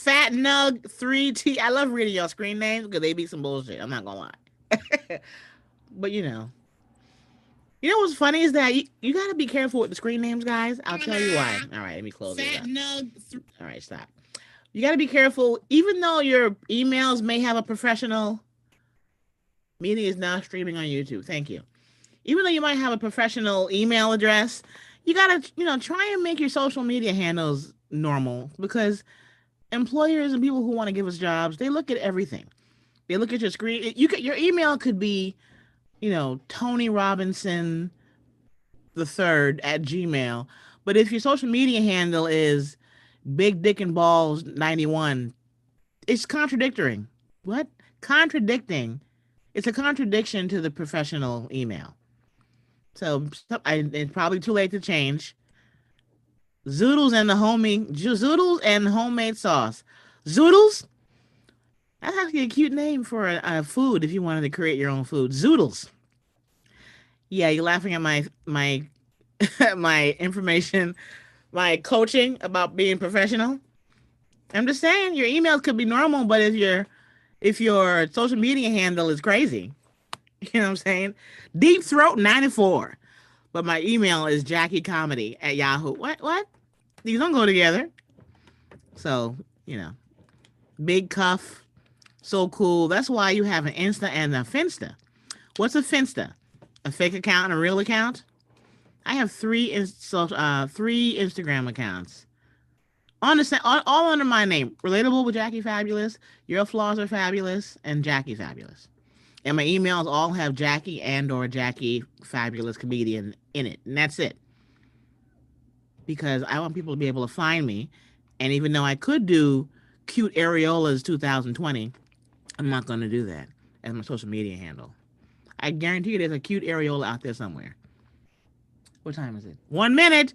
Fat Nug 3T. I love reading your screen names because they be some bullshit. I'm not gonna lie. but you know. You know what's funny is that you, you gotta be careful with the screen names, guys. I'll tell you why. All right, let me close Fat it. Nug. Th- All right, stop. You gotta be careful, even though your emails may have a professional meeting is now streaming on YouTube. Thank you. Even though you might have a professional email address, you gotta, you know, try and make your social media handles normal because employers and people who want to give us jobs, they look at everything. They look at your screen. You could your email could be, you know, Tony Robinson the third at Gmail. But if your social media handle is Big Dick and Balls 91, it's contradicting. What? Contradicting. It's a contradiction to the professional email. So it's probably too late to change. Zoodles and the homie Zoodles and homemade sauce. Zoodles. That's actually a cute name for a, a food if you wanted to create your own food. Zoodles. Yeah, you're laughing at my my my information, my coaching about being professional. I'm just saying your emails could be normal, but if your if your social media handle is crazy, you know what I'm saying? Deep Throat 94. But my email is Jackie Comedy at Yahoo. What what? These don't go together. So, you know. Big cuff. So cool. That's why you have an Insta and a Finsta. What's a Finsta? A fake account and a real account? I have three uh, three Instagram accounts. On the all, all under my name. Relatable with Jackie Fabulous. Your flaws are fabulous and Jackie Fabulous. And my emails all have Jackie and or Jackie Fabulous comedian in it. And that's it. Because I want people to be able to find me. And even though I could do cute areolas 2020, I'm not going to do that as my social media handle. I guarantee you there's a cute areola out there somewhere. What time is it? One minute.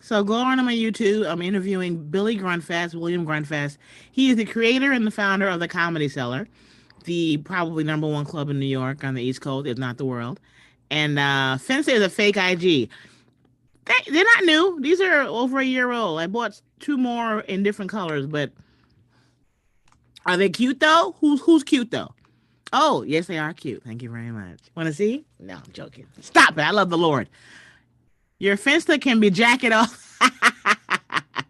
So go on to my YouTube. I'm interviewing Billy Grundfest, William Grundfest. He is the creator and the founder of the Comedy Cellar, the probably number one club in New York on the East Coast, if not the world. And uh Fence is a fake IG. They, they're not new. These are over a year old. I bought two more in different colors, but are they cute though? Who's who's cute though? Oh, yes, they are cute. Thank you very much. Want to see? No, I'm joking. Stop it. I love the Lord. Your Finsta can be jacket off.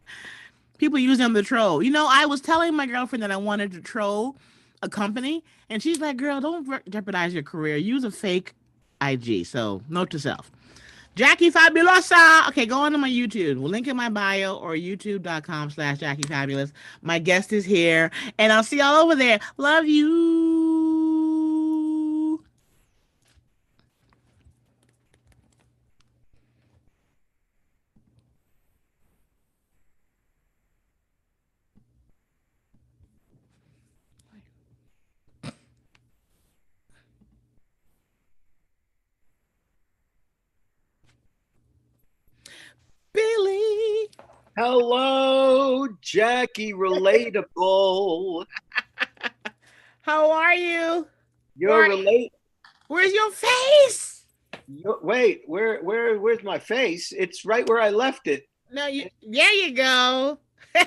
People use them to troll. You know, I was telling my girlfriend that I wanted to troll a company, and she's like, "Girl, don't jeopardize your career. Use a fake IG." So, note to self. Jackie Fabulosa. Okay, go on to my YouTube. We'll link in my bio or youtube.com slash Jackie Fabulous. My guest is here, and I'll see y'all over there. Love you. Billy. Hello, Jackie Relatable. How are you? You're relate. Where's your face? You're, wait, where, where, where's my face? It's right where I left it. No, you. There you go.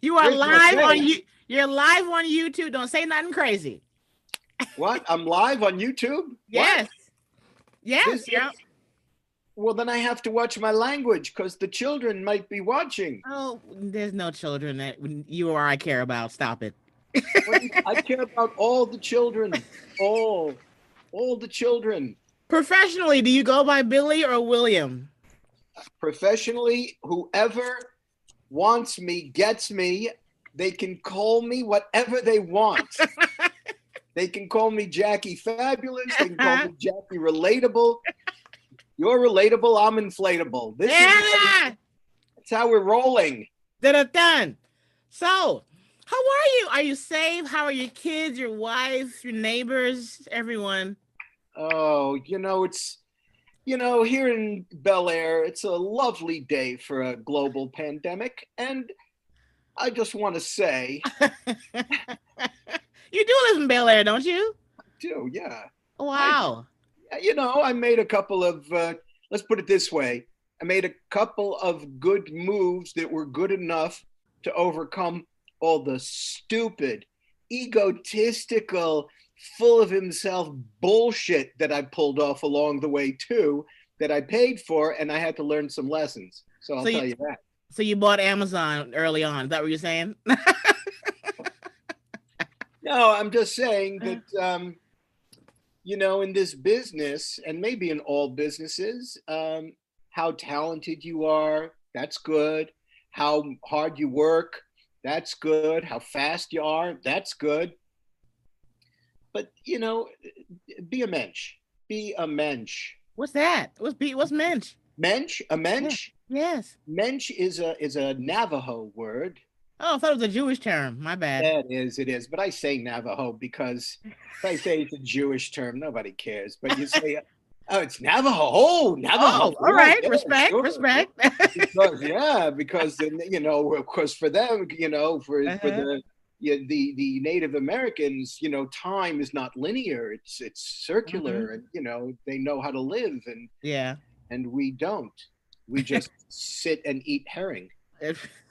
you are Where's live on you. You're live on YouTube. Don't say nothing crazy. What? I'm live on YouTube. What? Yes. Yes. This yeah. is- Well, then I have to watch my language because the children might be watching. Oh, there's no children that you or I care about. Stop it. What do you- I care about all the children, all, all the children. Professionally, do you go by Billy or William? Professionally, whoever wants me gets me. They can call me whatever they want. they can call me Jackie Fabulous. They can call uh-huh. me Jackie Relatable. You're relatable. I'm inflatable. This is Yeah. that's how we're rolling. Done. So, how are you? Are you safe? How are your kids, your wife, your neighbors, everyone? Oh, you know, it's you know, here in Bel Air, it's a lovely day for a global pandemic. And I just want to say, you do live in Bel Air, don't you? I do, yeah. Wow. You know, I made a couple of uh, let's put it this way. I made a couple of good moves that were good enough to overcome all the stupid, egotistical, full of himself bullshit that I pulled off along the way too, that I paid for, and I had to learn some lessons. So I'll So you- tell you that. So you bought Amazon early on. Is that what you're saying? No, I'm just saying that um, you know, in this business, and maybe in all businesses, um, how talented you are, that's good. How hard you work, that's good. How fast you are, that's good. But you know, be a mensch. Be a mensch. What's that? What's be what's mensch? Mensch, a mensch. Yes. Mensch is a is a Navajo word. Oh, I thought it was a Jewish term. My bad. That is, it is. But I say Navajo because if I say it's a Jewish term, nobody cares. But you say, oh, it's Navajo. Oh, Navajo. Oh, all right. Yeah, respect, sure. respect. Because, yeah, because then, you know, of course, for them, you know, for for Uh-huh. the yeah, the the Native Americans, you know, time is not linear. It's it's circular, Mm-hmm. and you know they know how to live, and yeah. and we don't. We just sit and eat herring. If-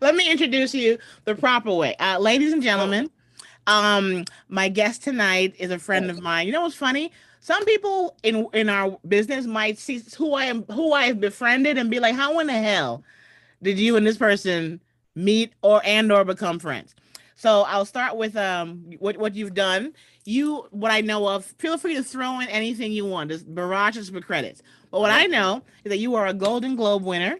Let me introduce you the proper way. Uh, ladies and gentlemen, um, my guest tonight is a friend of mine. You know what's funny? Some people in in our business might see who I am, who I have befriended, and be like, "How in the hell did you and this person meet or and or become friends?" So I'll start with um what what you've done. You what I know of. Feel free to throw in anything you want. Just barrage us with credits. But what I know is that you are a Golden Globe winner.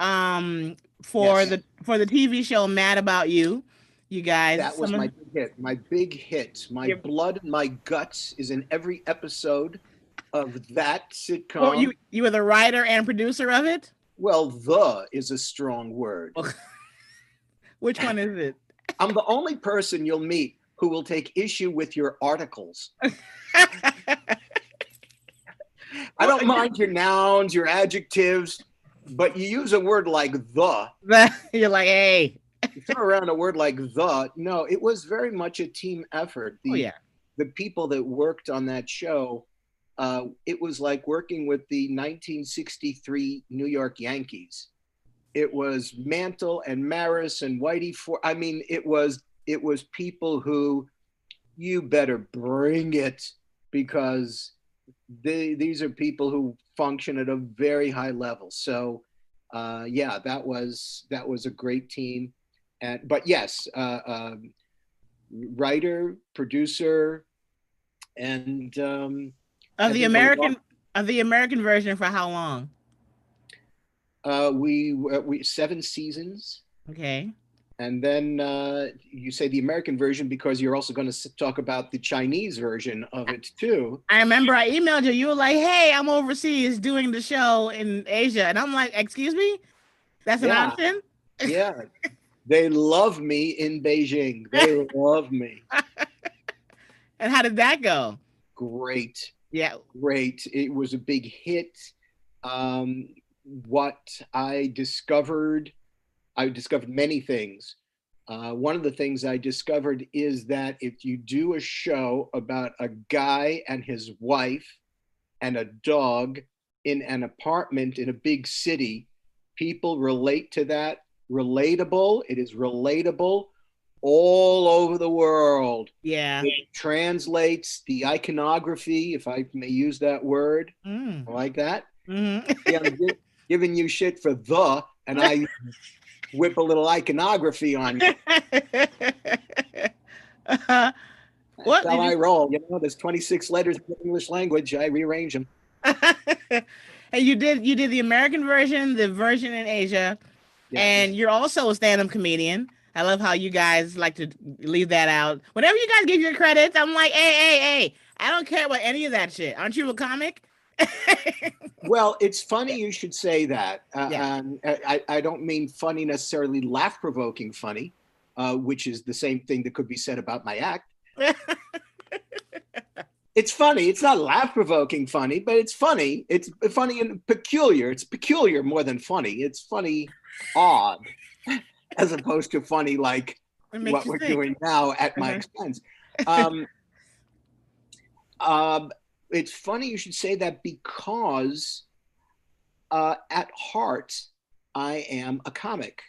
Um, for Yes. the for the TV show Mad About You. You guys, That was my big hit. My big hit. My Your- blood my guts is in every episode of that sitcom. well, you you were the writer and producer of it. Well, the is a strong word. Which one is it? I'm the only person you'll meet who will take issue with your articles. I don't mind your nouns, your adjectives, but you use a word like the, You're like, hey, you throw around a word like the. No, it was very much a team effort. The, oh yeah, the people that worked on that show, uh, it was like working with the 1963 New York Yankees. It was Mantle and Maris and Whitey Ford. I mean, it was it was people who you better bring it because they, these are people who function at a very high level. So, uh, yeah, that was that was a great team. And but yes, uh, um, writer, producer, and um, of the American of the American version for how long? uh, we we seven seasons. Okay, And then uh, you say the American version because you're also going to talk about the Chinese version of it too. I remember I emailed you. You were like, hey, I'm overseas doing the show in Asia, and I'm like, excuse me, that's an Yeah. option. Yeah, they love me in Beijing. They love me. And how did that go? Great, Yeah, great. It was a big hit. Um, what I discovered, I discovered many things. Uh, one of the things I discovered is that if you do a show about a guy and his wife and a dog in an apartment in a big city, people relate to that. Relatable. It is relatable all over the world. yeah. It translates the iconography, if I may use that word. Mm. Like that. mhm. Yeah, I'm giving you shit for the, and I whip a little iconography on you. Uh, What That's how I you- roll. You know, there's 26 letters in the English language. I rearrange them. and you did you did the American version, the version in Asia, and you're also a stand-up comedian. I love how you guys like to leave that out. Whenever you guys give your credits, I'm like, hey, hey, hey, I don't care about any of that shit. Aren't you a comic? Well, it's funny you should say that. Uh, Yeah. um, I, I don't mean funny necessarily laugh provoking funny, uh, which is the same thing that could be said about my act. It's funny. It's not laugh provoking funny, but it's funny. It's funny and peculiar. It's peculiar more than funny. It's funny, odd, as opposed to funny like what we're think. doing now at my Mhm. expense. Um, um, it's funny you should say that because uh, at heart, I am a comic.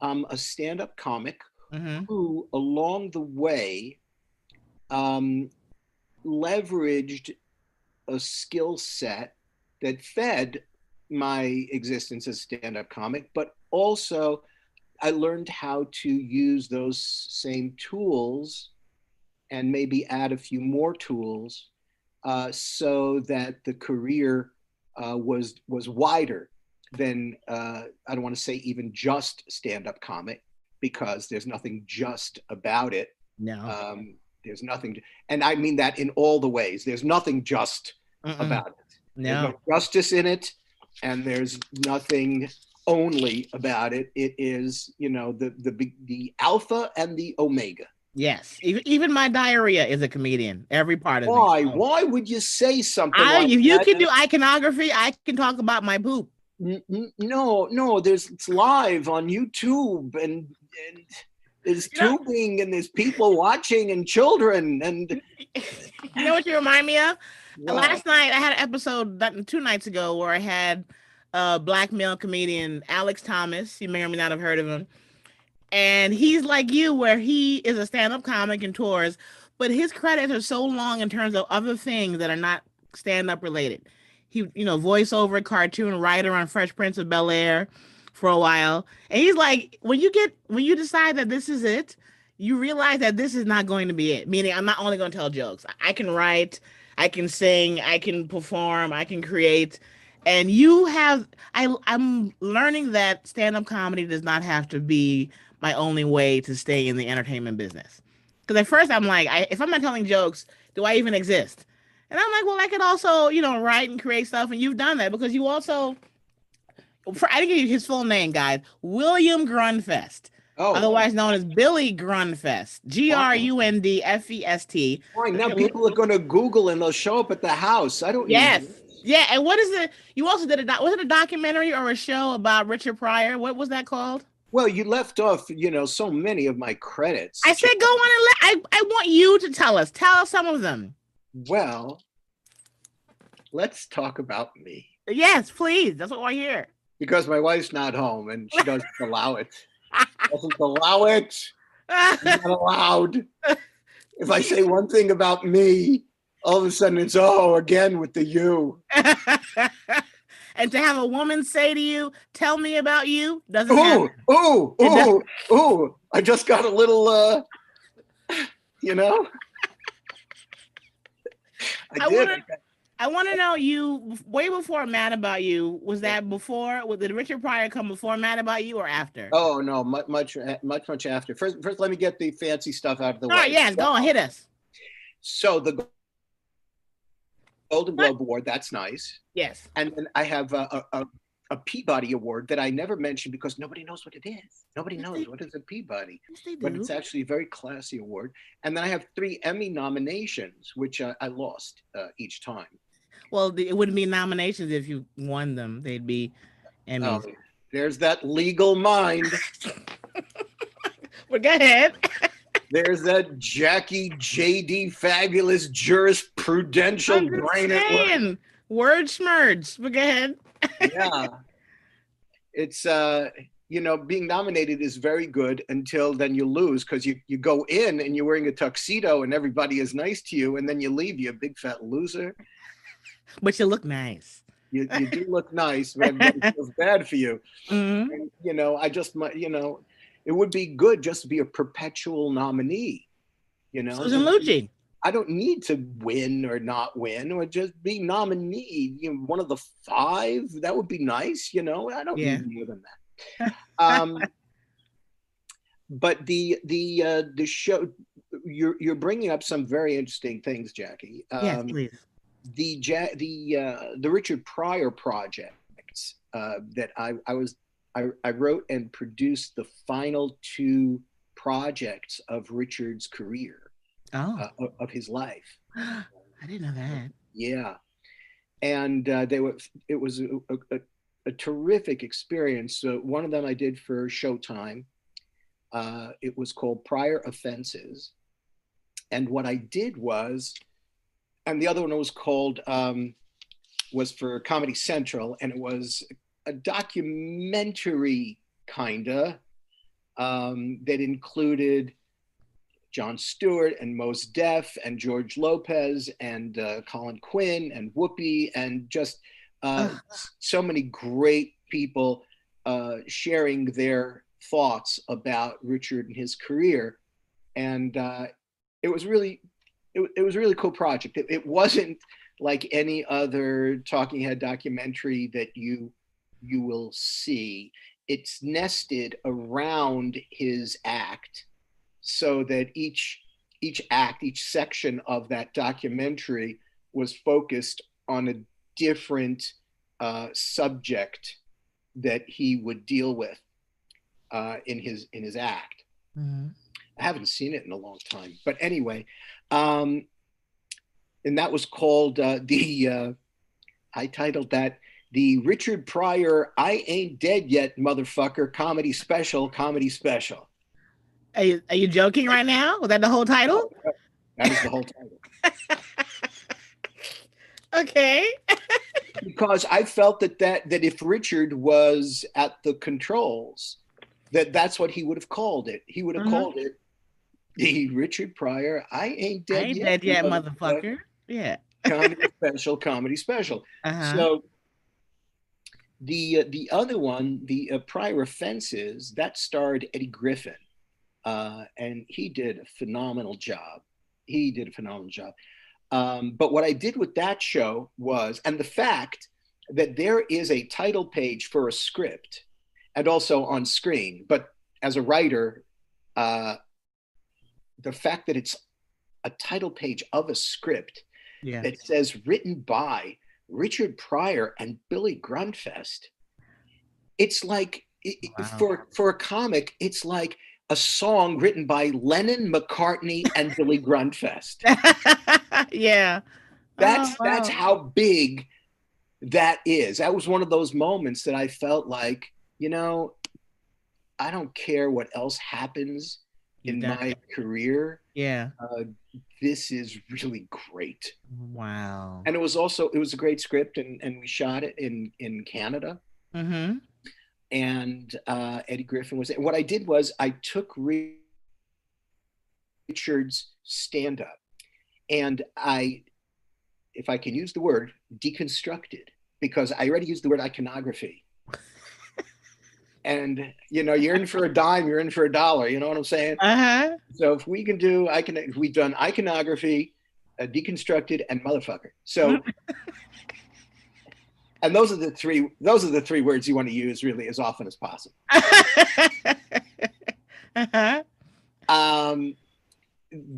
I'm a stand-up comic Mhm. who, along the way, um, leveraged a skill set that fed my existence as a stand-up comic, but also I learned how to use those same tools and maybe add a few more tools uh, so that the career uh, was was wider than uh, I don't want to say even just stand-up comic because there's nothing just about it. No. Um, there's nothing, and I mean that in all the ways. There's nothing just Mm-mm. about it. There's no. no justice in it, and there's nothing only about it. It is, you know, the the the alpha and the omega. Yes. Even even my diarrhea is a comedian. Every part of me. Why? Oh. Why would you say something? I, like if you that? can do iconography, I can talk about my poop. No, no. There's it's live on YouTube, and and there's You know- tubing, and there's people watching, and children, and You know what you remind me of? Wow. Last night I had an episode that- two nights ago where I had a black male comedian, Alex Thomas. You may or may not have heard of him. And he's like you, where he is a stand-up comic and tours, but his credits are so long in terms of other things that are not stand-up related. He, you know, voiceover, cartoon writer on Fresh Prince of Bel Air for a while. And he's like, when you get when you decide that this is it, you realize that this is not going to be it. Meaning, I'm not only going to tell jokes. I can write, I can sing, I can perform, I can create. And you have, I, I'm learning that stand-up comedy does not have to be my only way to stay in the entertainment business. Because at first I'm like, I, if I'm not telling jokes, do I even exist? And I'm like, well, I could also, you know, write and create stuff, and you've done that because you also, I didn't give you his full name, guys. William Grundfest oh, otherwise known as Billy Grundfest. G R U N D F E S T. fine. Now people are going to Google, and they'll show up at the house. I don't. Yes. it. Yeah, and what is it? You also did a doc- was it a documentary or a show about Richard Pryor? What was that called? Well, you left off, you know, so many of my credits. I said go on and let I, I want you to tell us. Tell us some of them. Well, let's talk about me Yes, please. That's what we're here. because my wife's not home and she doesn't allow it. Doesn't allow it. Not allowed. If I say one thing about me, all of a sudden it's oh again with the you. and to have a woman say to you, "Tell me about you," doesn't Ooh, happen. ooh, It ooh, ooh. I just got a little uh you know. I, I did. wanna- I want to know you way before Mad About You. Was that before? Was did Richard Pryor come before Mad About You or after? Oh no, much, much, much, much after. First, first, let me get the fancy stuff out of the All right, way. yes, go on, hit us. So the Golden Globe Award, that's nice, Yes. and then I have a, a, a, Peabody Award that I never mentioned because nobody knows what it is. Nobody Yes, knows they- what is a Peabody, Yes, they but it's actually a very classy award. And then I have three Emmy nominations, which uh, I lost uh, each time. Well, the- it wouldn't be nominations if you won them. They'd be Emmys. Oh, there's that legal mind. but go ahead. There's that Jackie JD fabulous jurisprudential Just brain at work. saying. Word schmerge. But go ahead. yeah it's uh you know being nominated is very good until then you lose because you you go in and you're wearing a tuxedo and everybody is nice to you and then you leave you a big fat loser But you look nice. you, you do look nice but everybody feels bad for you Mhm. and, you know i just might you know it would be good just to be a perpetual nominee you know Susan Lucci. I don't need to win or not win, or just be nominee. You know, one of the five. That would be nice. You know, I don't Yeah. need more than that. Um, but the the uh, the show you're you're bringing up some very interesting things, Jackie. yes, Um, please. the ja- the uh, the Richard Pryor project uh, that I I was I, I wrote and produced the final two projects of Richard's career Oh, uh, of- of his life. I didn't know that. Yeah, and uh, they were. It was a, a, a terrific experience. Uh, one of them I did for Showtime. Uh, it was called Pryor Offenses, and what I did was, and the other one was called um, was for Comedy Central, and it was a documentary kinda um, that included Jon Stewart and Mos Def and George Lopez and uh, Colin Quinn and Whoopi and just uh, so many great people uh, sharing their thoughts about Richard and his career. And uh, it was really, it, it, was a really cool project. It, it wasn't like any other talking head documentary that you you will see. It's nested around his act so that each each act, each section of that documentary was focused on a different uh, subject that he would deal with uh, in his in his act. Mm-hmm. I haven't seen it in a long time, but anyway, um, and that was called uh, the. Uh, I titled that the Richard Pryor "I Ain't Dead Yet" motherfucker comedy special. Comedy special. Are you, are you joking right now? Was that the whole title? That is the whole title. okay. because I felt that, that that if Richard was at the controls, that that's what he would have called it. He would have mm-hmm. called it the Richard Pryor. I ain't dead I ain't yet, dead yet, motherfucker. Yeah. comedy special, comedy special. Uh-huh. So the uh, the other one, the uh, Pryor Offenses, that starred Eddie Griffin, uh, and he did a phenomenal job. He did a phenomenal job. Um, but what I did with that show was, and the fact that there is a title page for a script and also on screen, but as a writer, uh, the fact that it's a title page of a script yeah. that says written by Richard Pryor and Billy Grundfest, it's like wow. for for a comic, it's like a song written by Lennon, McCartney, and Billy Grundfest. yeah. That's oh, wow. that's how big that is. That was one of those moments that I felt like, you know, I don't care what else happens in my career. Yeah. Uh, this is really great. Wow. And it was also it was a great script and and we shot it in in Canada. Mm-hmm and uh, Eddie Griffin was. What I did was I took Richard's stand up and I, if I can use the word, deconstructed because I already used the word iconography. and you know, you're in for a dime, you're in for a dollar. You know what I'm saying? Uh-huh. So if we can do icon, we've done iconography, uh, deconstructed, and motherfucker. So and those are the three those are the three words you want to use really as often as possible uh-huh. um,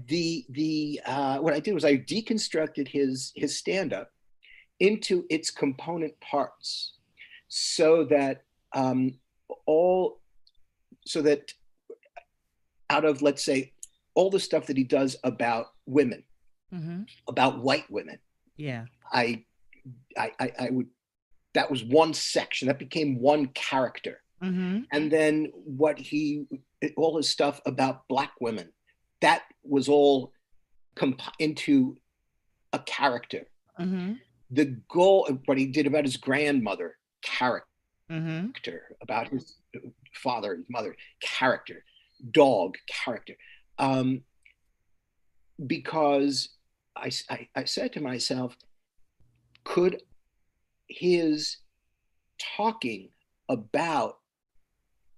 the the uh, what i did was i deconstructed his his stand-up into its component parts so that um, all so that out of let's say all the stuff that he does about women mm-hmm. about white women yeah I, I i would that was one section that became one character mm-hmm. and then what he all his stuff about black women that was all comp- into a character mm-hmm. the goal what he did about his grandmother character mm-hmm. about his father his mother character dog character um, because I, I, I said to myself could his talking about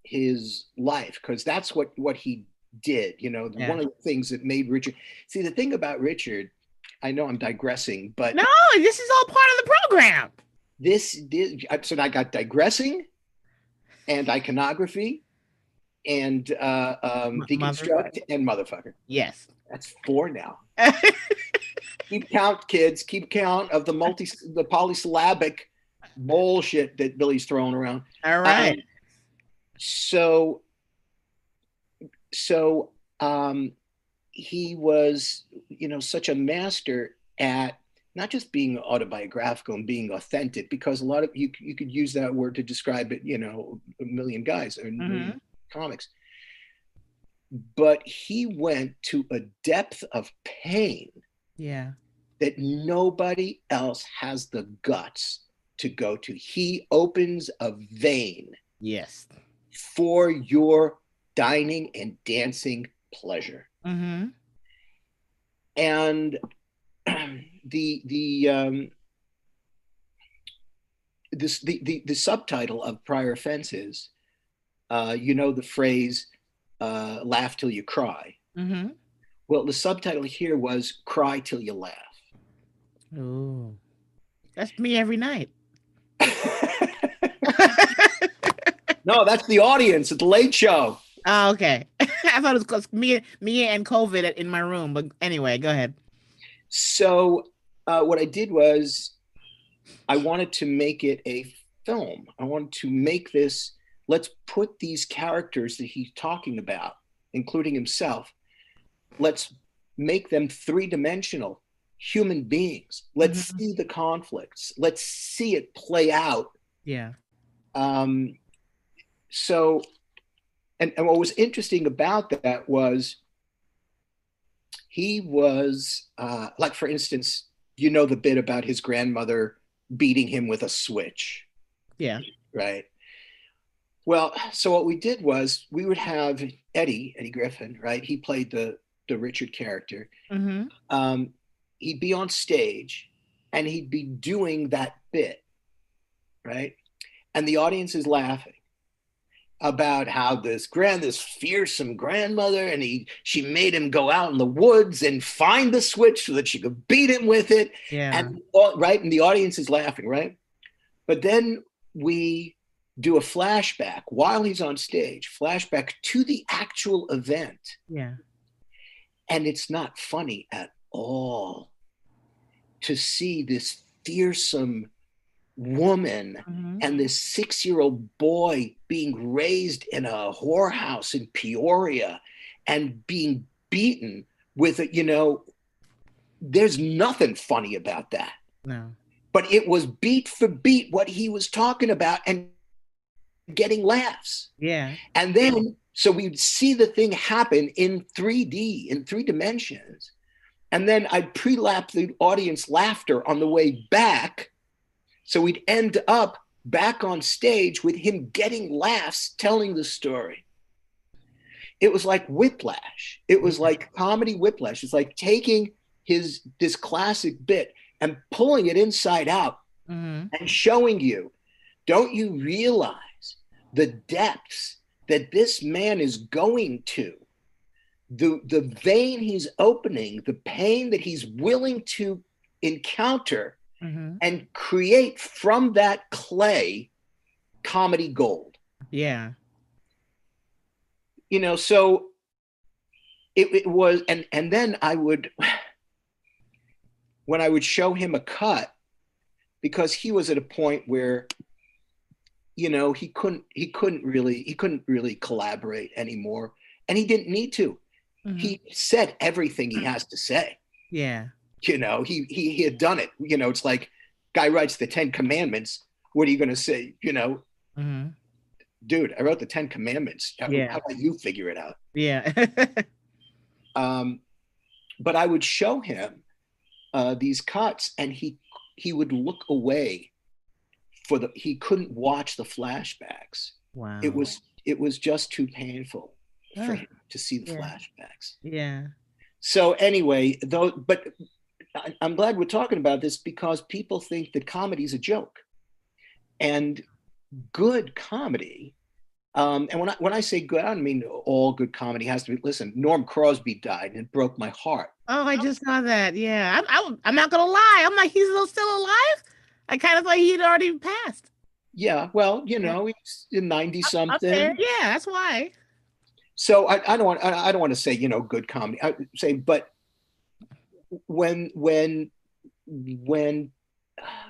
his life because that's what what he did you know? Yeah. one of the things that made richard see the thing about richard i know i'm digressing but no this is all part of the program. This did so i got digressing and iconography and uh um deconstruct and motherfucker. Yes. That's four now keep count, kids. Keep count of the multi the polysyllabic bullshit that Billy's throwing around. All right. Um, so so um he was, you know, such a master at not just being autobiographical and being authentic, because a lot of you you could use that word to describe it, you know, a million guys or mm-hmm. comics. But he went to a depth of pain yeah. That nobody else has the guts to go to. He opens a vein. Yes. For your dining and dancing pleasure. Mm-hmm. And the the um, this the, the the subtitle of Pryor Offense is, uh, you know, the phrase uh, "laugh till you cry." Mm-hmm. Well, the subtitle here was "cry till you laugh." Ooh. That's me every night. no, that's the audience at the Late Show. Oh, okay. I thought it was close. Me, me and COVID in my room. But anyway, go ahead. So, uh, what I did was, I wanted to make it a film. I wanted to make this. Let's put these characters that he's talking about, including himself. Let's make them three dimensional human beings. Let's Mhm. see the conflicts. Let's see it play out Yeah. um, so and, and what was interesting about that was he was uh, like for instance you know the bit about his grandmother beating him with a switch Yeah. right well so what we did was we would have eddie eddie griffin right he played the the richard character Mm-hmm. um, he'd be on stage and he'd be doing that bit, right? And the audience is laughing about how this grand, this fearsome grandmother, and he she made him go out in the woods and find the switch so that she could beat him with it. Yeah. And all- right, and the audience is laughing, right? But then we do a flashback while he's on stage, flashback to the actual event yeah. And it's not funny at all to see this fearsome woman Mhm. and this six year old boy being raised in a whorehouse in Peoria and being beaten with a, you know, there's nothing funny about that. No. But it was beat for beat what he was talking about and getting laughs. Yeah. And then, so we'd see the thing happen in 3D, in three dimensions. And then I'd pre lap the audience laughter on the way back. So we'd end up back on stage with him getting laughs telling the story. It was like whiplash. It was like comedy whiplash. It's like taking his this classic bit and pulling it inside out Mm-hmm. and showing you don't you realize the depths that this man is going to the the vein he's opening the pain that he's willing to encounter Mm-hmm. and create from that clay comedy gold Yeah. you know so it, it was and and then i would when i would show him a cut because he was at a point where you know he couldn't he couldn't really he couldn't really collaborate anymore and he didn't need to Mhm. he said everything he has to say yeah. you know he he, he had done it you know it's like guy writes the 10 commandments what are you going to say you know Mm-hmm. dude i wrote the 10 commandments how, Yeah. how about you figure it out Yeah. um, but I would show him uh, these cuts, and he he would look away for the he couldn't watch the flashbacks. wow. It was it was just too painful for him to see the yeah. flashbacks. Yeah. So anyway, though, but I- I'm glad we're talking about this because people think that comedy is a joke, and good comedy. Um, and when I when I say good, I don't mean all good comedy has to be. Listen, Norm Crosby died, and it broke my heart. Oh, I just saw that. Yeah. I'm, I'm, I'm not going to lie. I'm like, he's still alive? I kind of thought he'd already passed. Yeah, well, you know, he's in ninety something. Yeah. That's why. So I, I don't want I, I don't want to say you know good comedy. I say, but when when when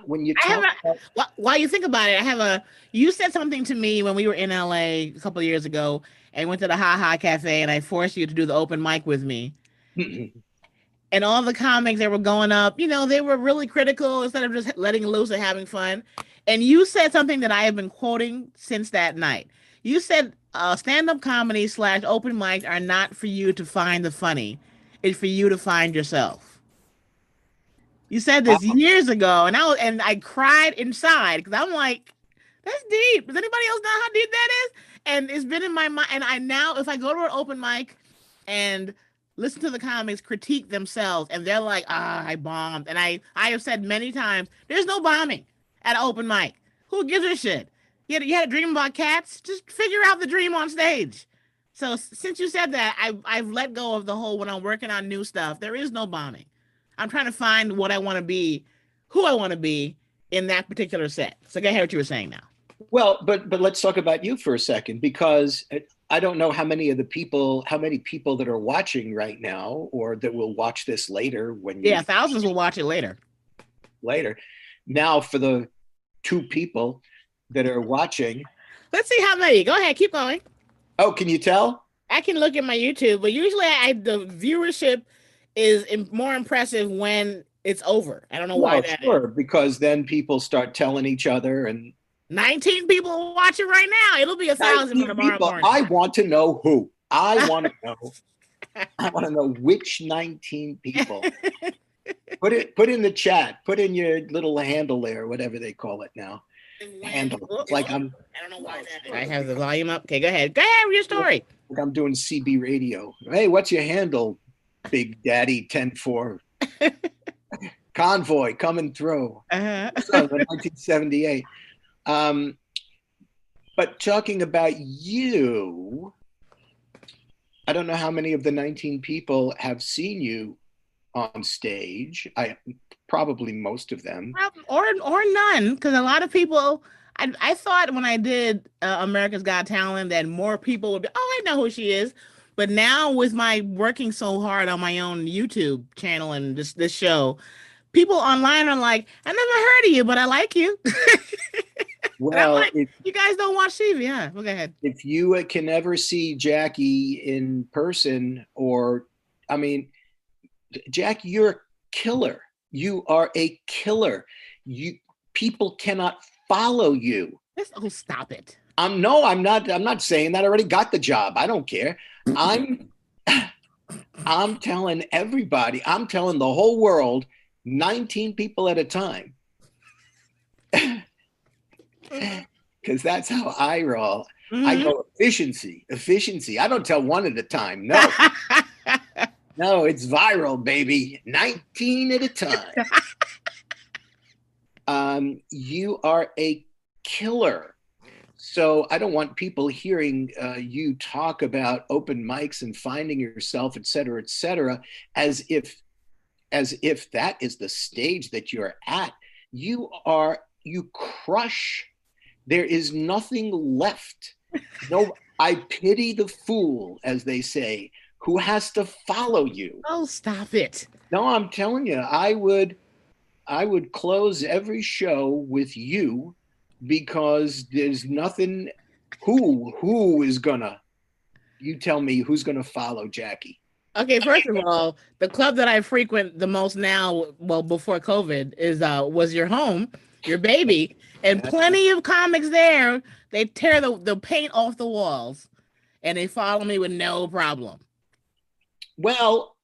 when you I have talk about, Wh- While you think about it, I have a. You said something to me when we were in LA a couple of years ago and went to the Ha Ha Cafe, and I forced you to do the open mic with me. And all the comics that were going up, you know, they were really critical instead of just letting loose and having fun. And you said something that I have been quoting since that night. You said uh, stand-up comedy slash open mics are not for you to find the funny; it's for you to find yourself. You said this Uh-huh. years ago, and I was, and I cried inside because I'm like, that's deep. Does anybody else know how deep that is? and it's been in my mind. And I now, if I go to an open mic and listen to the comics critique themselves, and they're like, "Ah, I bombed," and I, I have said many times, "There's no bombing at open mic. Who gives a shit? You had, you had a dream about cats. Just figure out the dream on stage." So since you said that, I've I've let go of the whole when I'm working on new stuff. There is no bombing. I'm trying to find what I want to be, who I want to be in that particular set. So go ahead what you were saying now. Well, but but let's talk about you for a second because it- I don't know how many of the people, how many people that are watching right now, or that will watch this later when Yeah, thousands will watch it later. later. Now, for the two people that are watching, Let's see how many. Go ahead, keep going. oh, can you tell? I can look at my YouTube, but usually I the viewership is more impressive when it's over. I don't know why Well, that is. sure, because then people start telling each other and 19 people watching right now. It'll be a thousand tomorrow people. morning. I want to know who. I want to know. I want to know which 19 people. put it put in the chat. Put in your little handle there, whatever they call it now. Handle. It's like I'm I don't know why that is. I have the volume up. Okay, go ahead. Go ahead with your story. like I'm doing CB radio. Hey, what's your handle? Big Daddy 104. Convoy coming through. Uh-huh. So, 1978. Um, but talking about you, I don't know how many of the 19 people have seen you on stage. I probably most of them. or or none because a lot of people I, I thought when i did uh, america's got talent that more people would be oh i know who she is but now with my working so hard on my own youtube channel and this this show people online are like i never heard of you but i like you Well, like- if, you guys don't watch tv huh well, go ahead if you uh, can ever see Jackie in person, or I mean, Jack, you're a killer. You are a killer. You people cannot follow you. Let's, oh stop it I'm no, I'm not. I'm not saying that. I already got the job. I don't care. I'm. I'm telling everybody. I'm telling the whole world. 19 people at a time. Because that's how I roll. I Mhm. go efficiency, efficiency. I don't tell one at a time. No, no, it's viral, baby. 19 at a time. um, you are a killer. So I don't want people hearing uh, you talk about open mics and finding yourself, et cetera, et cetera, as if as if that is the stage that you're at. You are you crush. There is nothing left. No, I pity the fool, as they say, who has to follow you. oh stop it No, I'm telling you, I would I would close every show with you because there's nothing who who is gonna you tell me who's gonna follow Jackie. Okay, first of all, the club that I frequent the most now, well, before COVID, is uh was your home, your baby, and plenty of comics there. They tear the, the paint off the walls and they follow me with no problem. Well,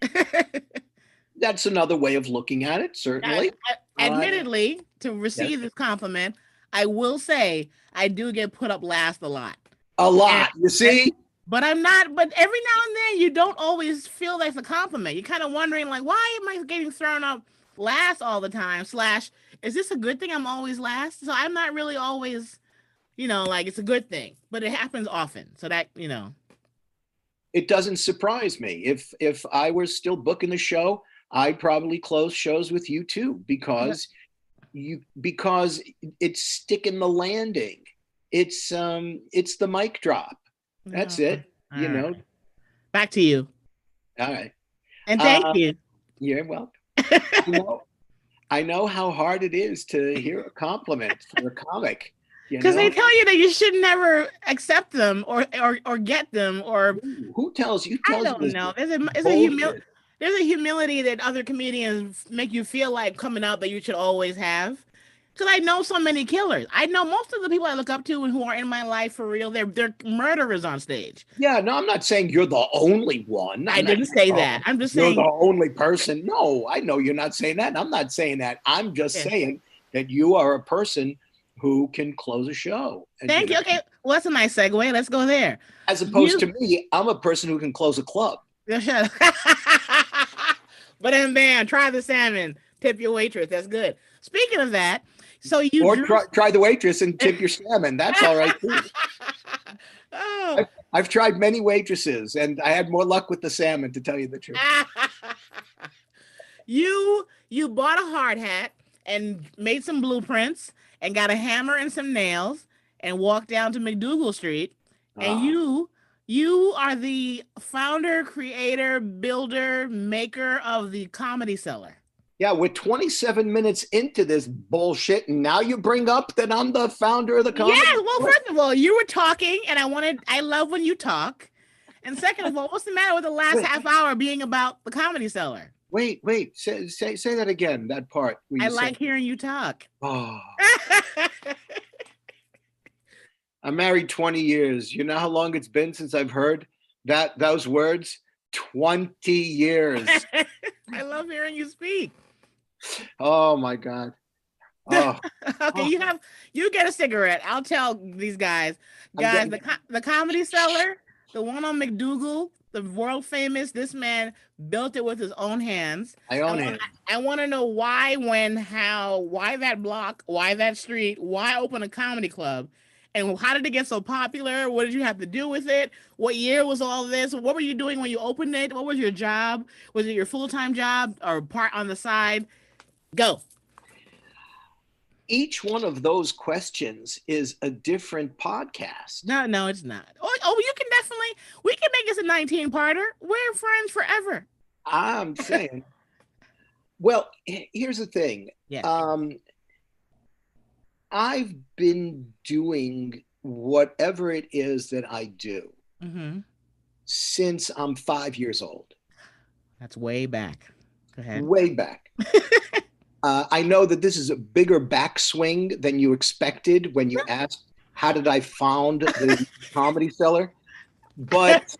that's another way of looking at it, certainly. I- I- admittedly, to receive this compliment, I will say I do get put up last a lot. A lot. You see? But I'm not, but every now and then you don't always feel that's a compliment. You're kind of wondering, like, why am I getting thrown up last all the time? Slash, is this a good thing I'm always last? So I'm not really always, you know, like it's a good thing, but it happens often. So that, you know, It doesn't surprise me. If if I was still booking the show, I'd probably close shows with you too because you because it's sticking the landing. It's um it's the mic drop. That's no. it. You All know. Back to you. All right. And thank Uh, you. You're welcome. I know, I know how hard it is to hear a compliment for a comic. Because they tell you that you should never accept them or or or get them or Who- tells you? I don't you know. There's a there's a humil- there's a humility that other comedians make you feel like coming out that you should always have. Because I know so many killers. I know most of the people I look up to and who are in my life for real. They're they're murderers on stage. Yeah, no, I'm not saying you're the only one. I I'm not- didn't say that. I'm just saying You're the only person. No, I know you're not saying that. I'm not saying that. I'm just Yeah. saying that you are a person who can close a show. Thank you. know, Okay, well, that's a nice segue. Let's go there. As opposed You- to me, I'm a person who can close a club. But then, man, try the salmon. Tip your waitress. That's good. Speaking of that, so you or drew- try, try the waitress and tip your salmon. That's all right too. oh. I've tried many waitresses and I had more luck with the salmon to tell you the truth. you you bought a hard hat and made some blueprints and got a hammer and some nails and walked down to MacDougal Street and Ah. you you are the founder, creator, builder, maker of the comedy cellar. Yeah, we're 27 minutes into this bullshit, and now you bring up that I'm the founder of the company. Yeah, well, first of all, you were talking, and I wanted I love when you talk. And second of all, what's the matter with the last Wait. half hour being about the comedy cellar? Wait, wait, say, say say that again. That part. I like hearing you talk. Oh, I'm married 20 years. You know how long it's been since I've heard that those words? 20 years. I love hearing you speak. Oh my god. Oh, Okay, you have you get a cigarette. I'll tell these guys, guys, getting- the co- the comedy cellar, the one on MacDougal, the world famous. This man built it with his own hands. I I own wanna- it. I want to know why, when, how, why that block, why that street, why open a comedy club, and how did it get so popular? What did you have to do with it? What year was all this? What were you doing when you opened it? What was your job? Was it your full time job or part on the side? Go. Each one of those questions is a different podcast. No, no, it's not. Oh, oh, you can definitely. We can make this a 19 parter. We're friends forever. I'm saying. well, here's the thing. Yeah. Um, I've been doing whatever it is that I do hmm since I'm five years old, That's way back. Go ahead. way back. uh, I know that this is a bigger backswing than you expected when you asked, How did I found the comedy cellar? But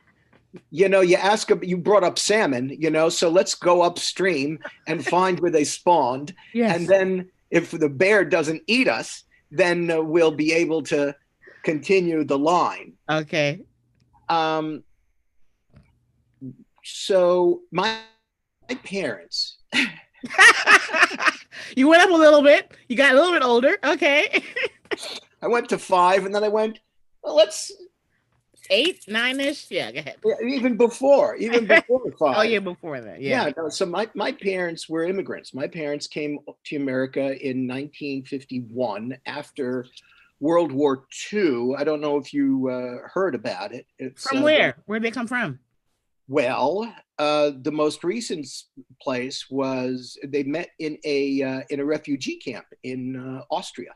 you know, you ask, you brought up salmon, you know, so let's go upstream and find where they spawned. Yes. And then if the bear doesn't eat us, then uh, we'll be able to continue the line. okay. Um, so my, my parents, you went up a little bit. You got a little bit older. Okay. I went to five and then I went, well, let's Eight, nine ish. Yeah, go ahead. even before, even before five. Oh, yeah, before that. Yeah. Yeah. no, so my, my parents were immigrants. My parents came to America in 1951 after World War II. I don't know if you uh, heard about it. It's, From uh, where? Where'd they come from? Well, uh, the most recent place was they met in a uh, in a refugee camp in uh, Austria.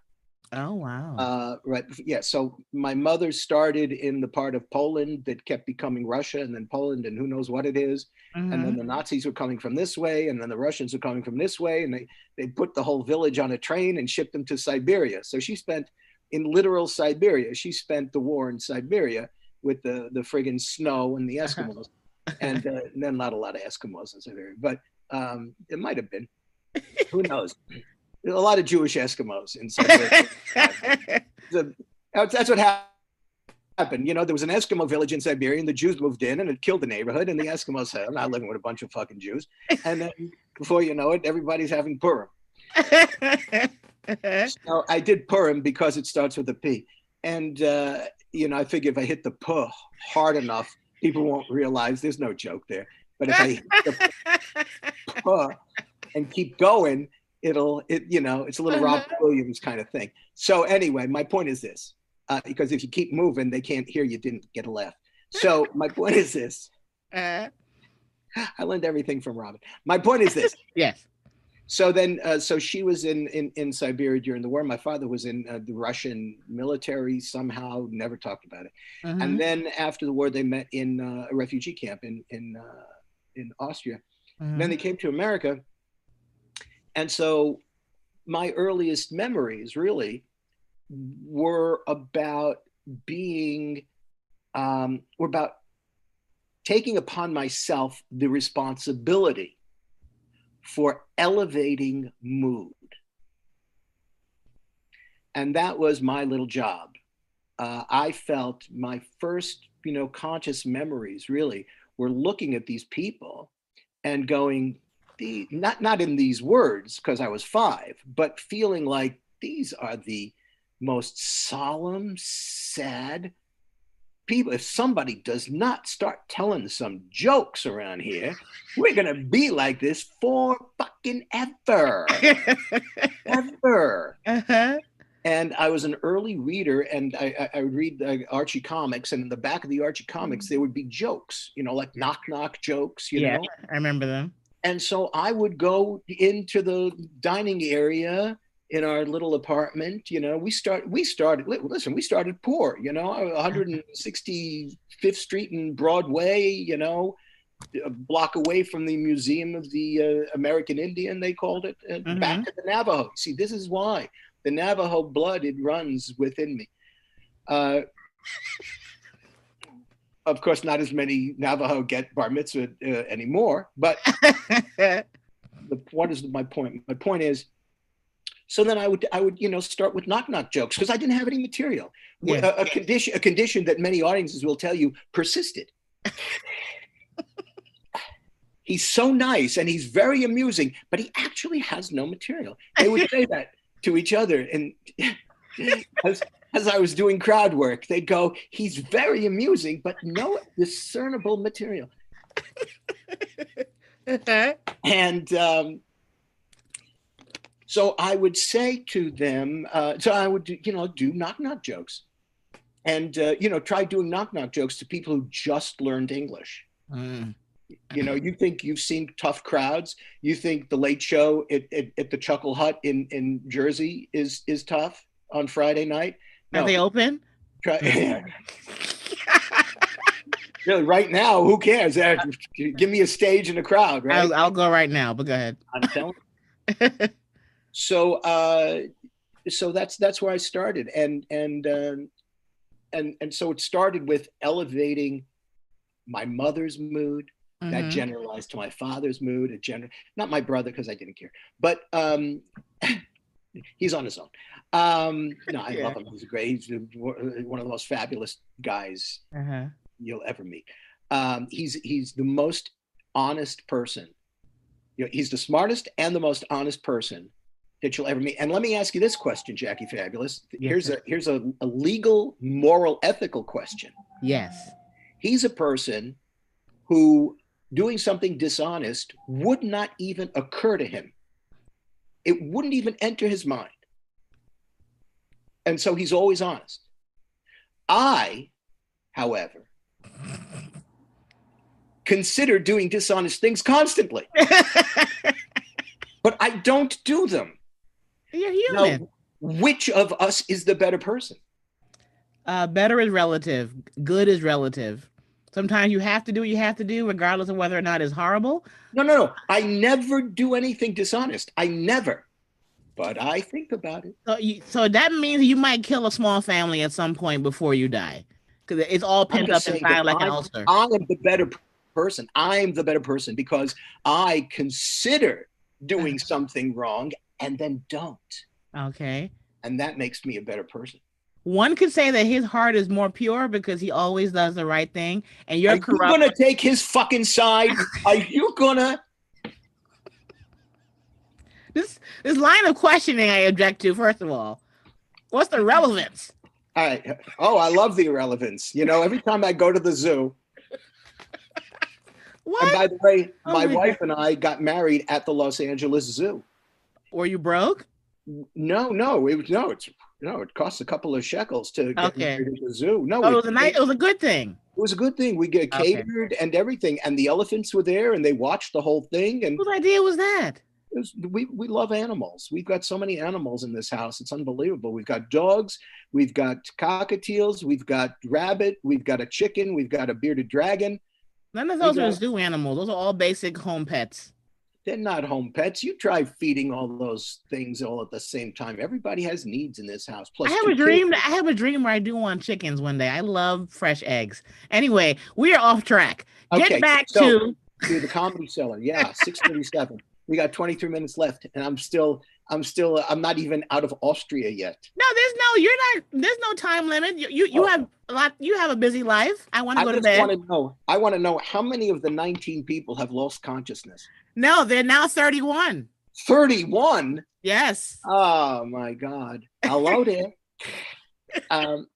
Oh, wow. Uh, right, yeah. So my mother started in the part of Poland that kept becoming Russia, and then Poland, and who knows what it is. And Mhm. then the Nazis were coming from this way, and then the Russians were coming from this way, and they they put the whole village on a train and shipped them to Siberia. So she spent in literal Siberia. She spent the war in Siberia with the the friggin' snow and the Eskimos, and, uh, and then not a lot of Eskimos in Siberia, but um, it might have been. Who knows? A lot of Jewish Eskimos in Siberia. The- that's, what hap- happened. You know, there was an Eskimo village in Siberia, and the Jews moved in, and it killed the neighborhood. And the Eskimos said, "I'm not living with a bunch of fucking Jews." And then, before you know it, everybody's having Purim. So I did Purim because it starts with a P, and uh, you know, I figure if I hit the P hard enough, people won't realize there's no joke there. But if I hit the P and keep going, it'll it you know, it's a little Rob Uh-huh. Williams kind of thing. So anyway, my point is this: uh, because if you keep moving, they can't hear you didn't get a laugh. So my point is this: Uh, I learned everything from Robin. My point is this: yes. So then uh, so she was in, in in siberia during the war. My father was in uh, the russian military somehow never talked about it. And then after the war they met in uh, a refugee camp in in uh, in austria. Mhm. then they came to america. And so my earliest memories really were about being um, were about taking upon myself the responsibility for elevating mood. and that was my little job. Uh, I felt my first, you know, conscious memories really were looking at these people and going, the not not in these words because I was five, but feeling like these are the most solemn, sad people. If somebody does not start telling some jokes around here, we're gonna be like this for fucking ever, ever. uh-huh. And I was an early reader, and I, I, I would read uh, Archie comics, and in the back of the Archie comics, there would be jokes, you know, like knock knock jokes, you yeah, know. I remember them. And so I would go into the dining area in our little apartment. You know, we start we started listen, we started poor. You know, 165th Street and Broadway. You know, a block away from the Museum of the uh, American Indian, they called it, and back to the Navajo. See, this is why the Navajo blood it runs within me. Uh, of course, not as many Navajo get bar mitzvah uh, anymore, but the what is my point? My point is, so then I would I would you know start with knock knock jokes because I didn't have any material. Yeah. A, a condition a condition that many audiences will tell you persisted. he's so nice and he's very amusing, but he actually has no material. They would say that to each other, and as as I was doing crowd work, they'd go, "He's very amusing, but no discernible material." And um, so I would say to them, uh, so I would, do, you know, do knock knock jokes, and uh, you know, try doing knock knock jokes to people who just learned English. Mm. You know, you think you've seen tough crowds. You think the Late Show at, at, at the Chuckle Hut in in Jersey is is tough on Friday night. Are they open? Try, really, right now, who cares? Uh, Give me a stage and a crowd, right? I'll, I'll go right now, but go ahead. I'm telling. you. so uh, so that's that's where I started, and and um, and and so it started with elevating my mother's mood. That Mhm. generalized to my father's mood. It gener- not my brother because I didn't care, but um, he's on his own. Um, no, I Yeah. love him. He's great. He's one of the most fabulous guys Uh-huh. you'll ever meet. Um, he's he's the most honest person. You know, he's the smartest and the most honest person that you'll ever meet. And let me ask you this question, Jackie Fabulous. Yes, here's sir. a here's a, a legal, moral, ethical question. Yes. He's a person who doing something dishonest would not even occur to him. It wouldn't even enter his mind. And so he's always honest. I, however, consider doing dishonest things constantly, but I don't do them. You're Now, which of us is the better person? Uh, better is relative. Good is relative. Sometimes you have to do what you have to do, regardless of whether or not it's horrible. No, no, no. I never do anything dishonest. I never. But I think about it. So, you, so that means you might kill a small family at some point before you die, because it's all pent up inside like an I'm- ulcer. I am the better person. I'm the better person because I consider doing something wrong and then don't. Okay. And that makes me a better person. One could say that his heart is more pure because he always does the right thing, and you're you corrupt. gonna take his fucking side? Are you gonna? This this line of questioning I object to. First of all, what's the relevance? All right. Oh, I love the irrelevance. You know, every time I go to the zoo, and What? by the way, Oh my my wife and I got married at the Los Angeles Zoo. Were you broke? No, no, it was no, it's no, it costs a couple of shekels to get Okay. at the zoo. No, Oh, it was a nice. It was a good thing. It was a good thing. We get Okay. catered and everything, and the elephants were there, and they watched the whole thing. And Whose idea was that? was, we we love animals. We've got so many animals in this house; it's unbelievable. We've got dogs, we've got cockatiels, we've got rabbit, we've got a chicken, we've got a bearded dragon. None of those are zoo animals. Those are all basic home pets. They're not home pets. You try feeding all those things all at the same time. Everybody has needs in this house. Plus, I have a dream. kids. I have a dream where I do want chickens one day. I love fresh eggs. Anyway, we are off track. Get Okay, back so- to to the comedy cellar. Yeah, 637. We got 23 minutes left, and I'm still I'm still. I'm not even out of Austria yet. No, there's no. You're not. There's no time limit. You you, you Oh. have a lot. You have a busy life. I want to I go to just bed. want to know. I want to know how many of the 19 people have lost consciousness. No, they're now 31. 31. Yes. Oh my God. Hello there. um,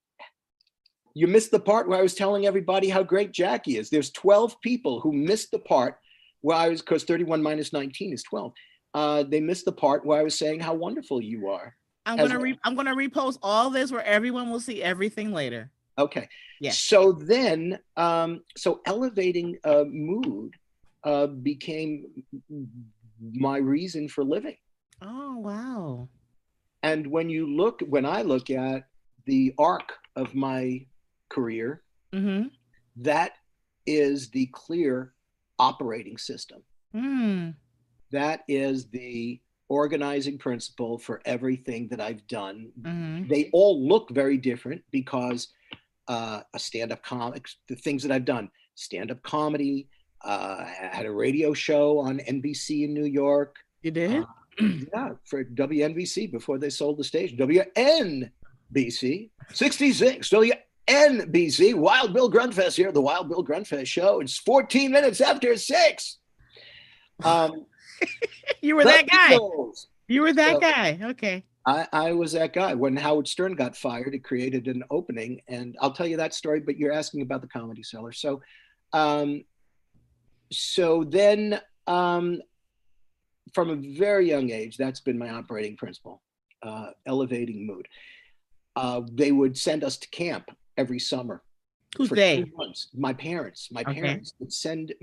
you missed the part where I was telling everybody how great Jackie is. There's 12 people who missed the part where I was, because 31 minus 19 is 12. Uh, they missed the part where I was saying how wonderful you are. I'm gonna well. re- I'm gonna repost all this where everyone will see everything later. Okay. Yeah. So then, um, so elevating uh, mood uh, became my reason for living. Oh wow. And when you look, when I look at the arc of my career, Mm-hmm. that is the clear operating system. Mm. That is the organizing principle for everything that I've done. Mm-hmm. They all look very different because uh, a stand-up comic, the things that I've done, stand-up comedy. Uh, I had a radio show on NBC in New York. You did? Uh, yeah, for WNBC before they sold the station. WNBC 66, WNBC, Wild Bill Grundfest here, the Wild Bill Grundfest show. It's 14 minutes after six. Um, you were that guy. You were that So- guy. Okay. I, I was that guy. When Howard Stern got fired, it created an opening. And I'll tell you that story, but you're asking about the comedy cellar. So, um, so then um, from a very young age, that's been my operating principle uh, elevating mood. Uh, they would send us to camp every summer Who's they? My parents, my Okay. parents would send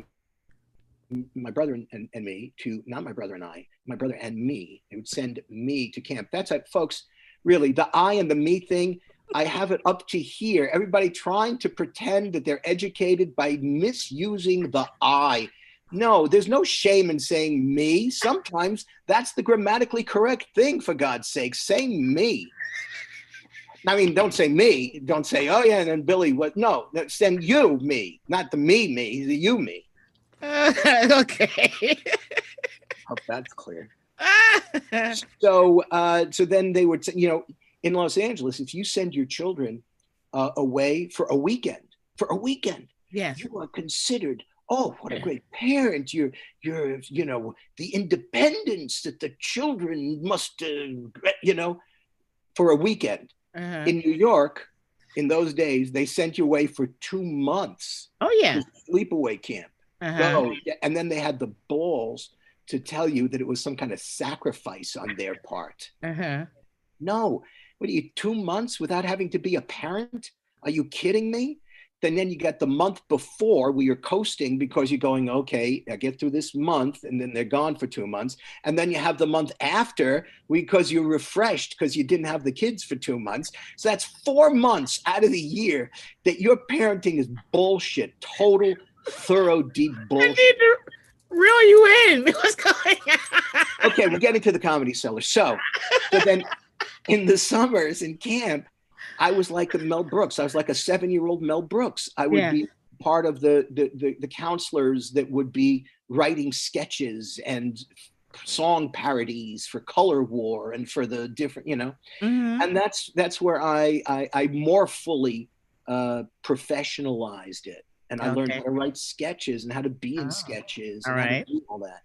my brother and, and, and me to not my brother and I, my brother and me. They would send me to camp. That's it, folks. Really, the I and the me thing. I have it up to here. Everybody trying to pretend that they're educated by misusing the I. No, there's no shame in saying me. Sometimes that's the grammatically correct thing, for God's sake. Say me. I mean, don't say me. Don't say, oh, yeah, and then Billy, what? No, send you me, not the me, me, the you, me. okay. Hope that's clear. So, uh, so then they would, say, you know, in Los Angeles, if you send your children uh, away for a weekend, for a weekend, yes. you are considered. Oh, what a great parent! You're, you're, you know, the independence that the children must, uh, you know, for a weekend. Uh-huh. In New York, in those days, they sent you away for two months oh yeah. to sleepaway camp. Uh-huh. Go. And then they had the balls to tell you that it was some kind of sacrifice on their part. Uh-huh. No. What are you, two months without having to be a parent? Are you kidding me? Then then you get the month before where you're coasting because you're going, okay, I get through this month, and then they're gone for two months. And then you have the month after because you're refreshed because you didn't have the kids for two months. So that's four months out of the year that your parenting is bullshit, total, thorough, deep bullshit. I need to reel you in. What's going on? okay, we're getting to the comedy cellar. So, so then in the summers in camp, I was like a Mel Brooks. I was like a seven-year-old Mel Brooks. I would Yeah. be part of the, the the the counselors that would be writing sketches and song parodies for Color War and for the different, you know. Mhm. And that's that's where I I, I more fully uh, professionalized it, and I learned how to write sketches and how to be in Oh, sketches all and right. do all that.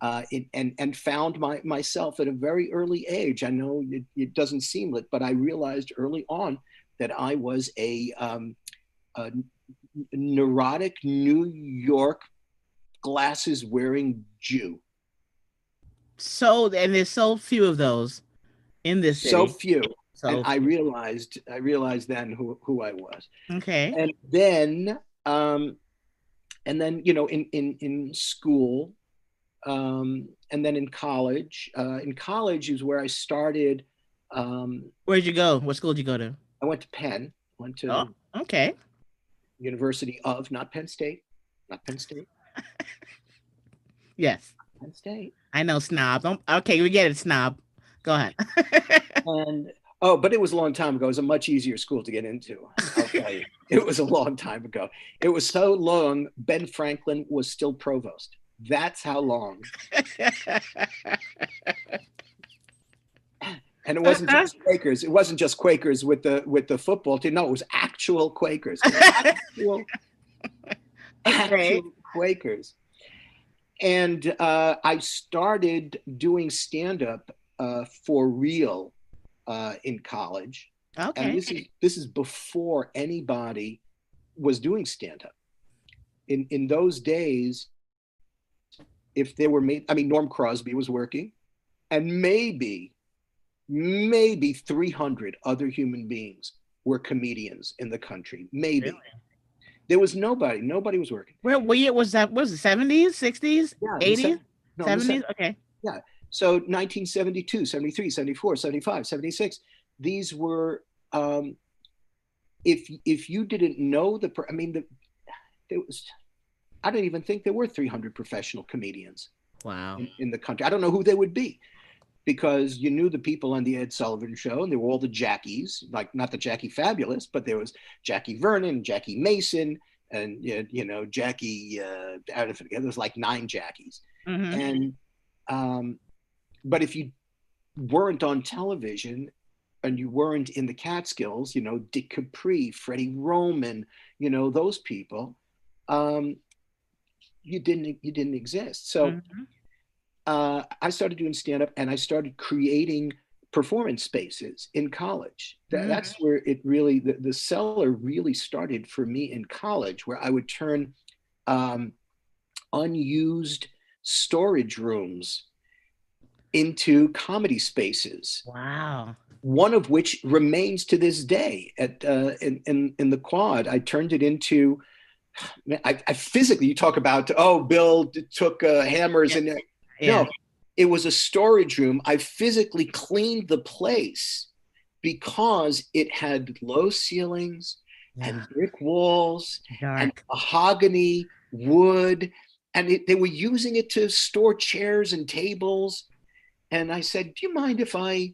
Uh, it, and and found my myself at a very early age. I know it, it doesn't seem it, but I realized early on that I was a, um, a neurotic New York glasses wearing Jew. So and there's so few of those in this city. So few, So, and I realized I realized then who who I was. okay. and then um and then you know in in in school um and then in college uh in college is where i started um Where'd you go? What school did you go to? i went to penn went to Oh. Okay. university of not penn state not penn state Yes. penn state I know snob. Don't, okay, we get it, snob. Go ahead. and oh but it was a long time ago it was a much easier school to get into i'll tell you it was a long time ago it was so long ben franklin was still provost that's how long And it wasn't just Quakers. It wasn't just Quakers with the with the football team. No, it was actual Quakers. Actual, actual Quakers. And uh, I started doing stand up uh, for real uh, in college. Okay. And this is this is before anybody was doing stand up. In in those days, if there were made, I mean, Norm Crosby was working, and maybe, maybe 300 other human beings were comedians in the country. Maybe Really? there was nobody. Nobody was working. Where what year was that? Was it seventies, sixties, Yeah, eighties, se- no, in the se- seventies? Okay. Yeah. So 1972, 73, 74, 75, 76, these were, um, if if you didn't know the, per- I mean, the, there was, I don't even think there were 300 professional comedians Wow. in, in the country. I don't know who they would be because you knew the people on the Ed Sullivan show and there were all the Jackies, like not the Jackie Fabulous, but there was Jackie Vernon, Jackie Mason, and you you know, Jackie, uh, I don't forget, there was like nine Jackies Mhm. and um, but if you weren't on television and you weren't in the Catskills, you know, Dick Capri, Freddie Roman, you know, those people, um, you didn't you didn't exist. So Mhm. uh, I started doing stand up and I started creating performance spaces in college. That, Mhm. That's where it really, the, the cellar really started for me in college, where I would turn um, unused storage rooms into comedy spaces Wow. one of which remains to this day at uh, in, in in the quad. I turned it into. I, I physically. You talk about oh, Bill took uh, hammers and Yeah. no, it was a storage room. I physically cleaned the place because it had low ceilings yeah. and brick walls and mahogany wood and it, they were using it to store chairs and tables and i said do you mind if i